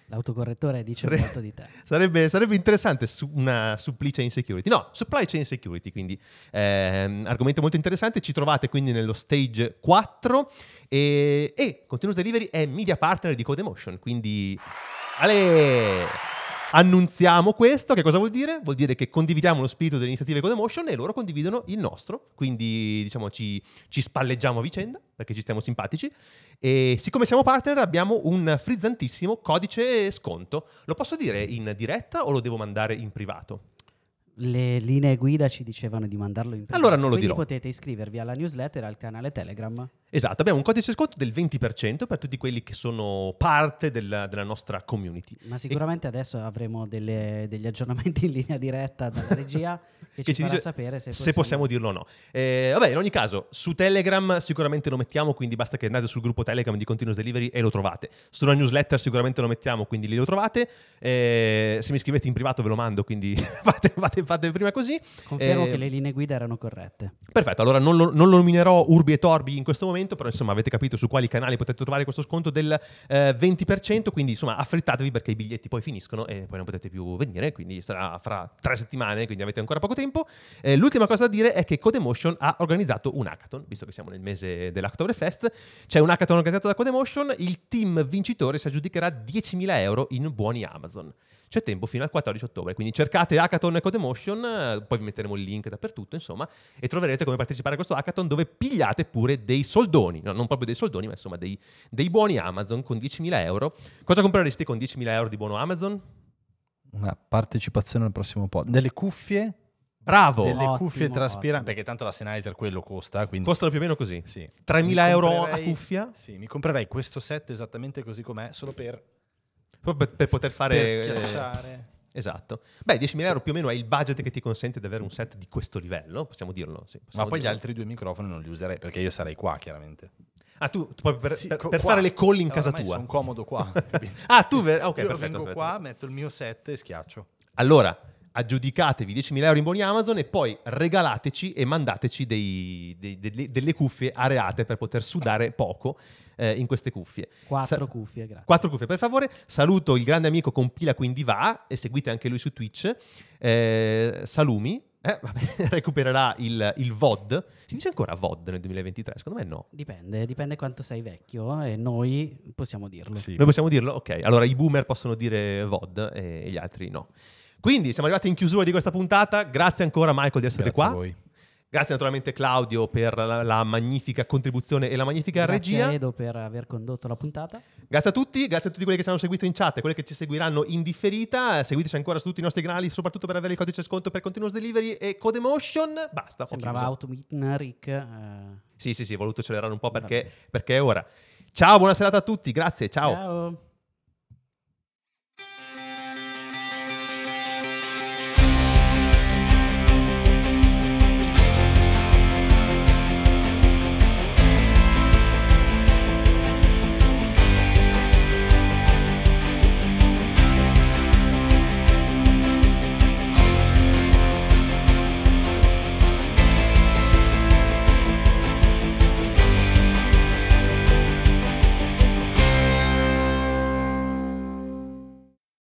L'autocorrettore dice Sare- molto di te. Sarebbe, sarebbe interessante su una supply chain security. No, supply chain security, quindi eh, argomento molto interessante. Ci trovate quindi nello stage 4 e, e Continuous Delivery è media partner di Codemotion, quindi... Ale! Annunziamo questo, che cosa vuol dire? Vuol dire che condividiamo lo spirito delle iniziative Codemotion e loro condividono il nostro, quindi diciamo ci, ci spalleggiamo a vicenda perché ci stiamo simpatici e siccome siamo partner abbiamo un frizzantissimo codice sconto. Lo posso dire in diretta o lo devo mandare in privato? le linee guida ci dicevano di mandarlo in privato. Allora non lo Quindi dirò. potete iscrivervi alla newsletter e al canale Telegram. Esatto, abbiamo un codice sconto del 20% per tutti quelli che sono parte della, della nostra community. Ma sicuramente e... adesso avremo delle, degli aggiornamenti in linea diretta dalla regia che, che, ci, ci dice sapere se possiamo... se possiamo, dirlo o no. Eh, vabbè, in ogni caso, su Telegram sicuramente lo mettiamo, quindi basta che andate sul gruppo Telegram di Continuous Delivery e lo trovate. Sulla newsletter sicuramente lo mettiamo, quindi lì lo trovate. Eh, se mi scrivete in privato ve lo mando, quindi fate, fate fate prima così. Confermo eh, che le linee guida erano corrette. Perfetto, allora non lo, non lo, nominerò Urbi e Torbi in questo momento, però insomma avete capito su quali canali potete trovare questo sconto del eh, 20%, quindi insomma affrettatevi perché i biglietti poi finiscono e poi non potete più venire, quindi sarà fra tre settimane, quindi avete ancora poco tempo. Eh, l'ultima cosa da dire è che Codemotion ha organizzato un hackathon, visto che siamo nel mese dell'Hacktoberfest, c'è un hackathon organizzato da Codemotion, il team vincitore si aggiudicherà 10.000 euro in buoni Amazon c'è tempo fino al 14 ottobre. Quindi cercate Hackathon e Codemotion, poi vi metteremo il link dappertutto, insomma, e troverete come partecipare a questo hackathon dove pigliate pure dei soldoni, no, non proprio dei soldoni, ma insomma dei, dei buoni Amazon con 10.000 euro. Cosa compreresti con 10.000 euro di buono Amazon? Una partecipazione al prossimo pod. Delle cuffie Bravo! Delle ottimo, cuffie traspiranti, perché tanto la Sennheiser quello costa. Quindi... Costano più o meno così? Sì. 3.000 euro a cuffia? Sì, mi comprerei questo set esattamente così com'è, solo per per, per poter fare... Per schiacciare. Esatto. Beh, 10.000 euro più o meno è il budget che ti consente di avere un set di questo livello, possiamo dirlo. Sì, possiamo Ma poi dirlo. gli altri due microfoni non li userei perché io sarei qua, chiaramente. Ah, tu, proprio per, sì, per, per fare le call in casa tua. Sono comodo qua. ah, tu ver- ok, io perfetto. vengo perfetto. qua, metto il mio set e schiaccio. Allora, aggiudicatevi 10.000 euro in buoni Amazon e poi regalateci e mandateci dei- dei- delle, delle cuffie areate per poter sudare poco eh, in queste cuffie. Quattro Sa- cuffie, grazie. Quattro cuffie, per favore. Saluto il grande amico Compila quindi va e seguite anche lui su Twitch. Eh, Salumi, eh, vabbè, recupererà il, il VOD. Si dice ancora VOD nel 2023? Secondo me no. Dipende, dipende quanto sei vecchio e noi possiamo dirlo. Sì. Noi possiamo dirlo? Ok, allora i boomer possono dire VOD e gli altri no. Quindi siamo arrivati in chiusura di questa puntata. Grazie ancora Michael di essere Grazie qua. a voi. Grazie naturalmente Claudio per la, la magnifica contribuzione e la magnifica Grazie regia. a Edo per aver condotto la puntata. Grazie a tutti, grazie a tutti quelli che ci hanno seguito in chat e quelli che ci seguiranno in differita. Seguiteci ancora su tutti i nostri canali, soprattutto per avere il codice sconto per Continuous Delivery e Codemotion. Basta. Sembrava chiuso. Automin Rick. eh, Sì, sì, sì, ho voluto accelerare un po' perché, perché è ora. Ciao, buona serata a tutti, grazie, ciao. Ciao.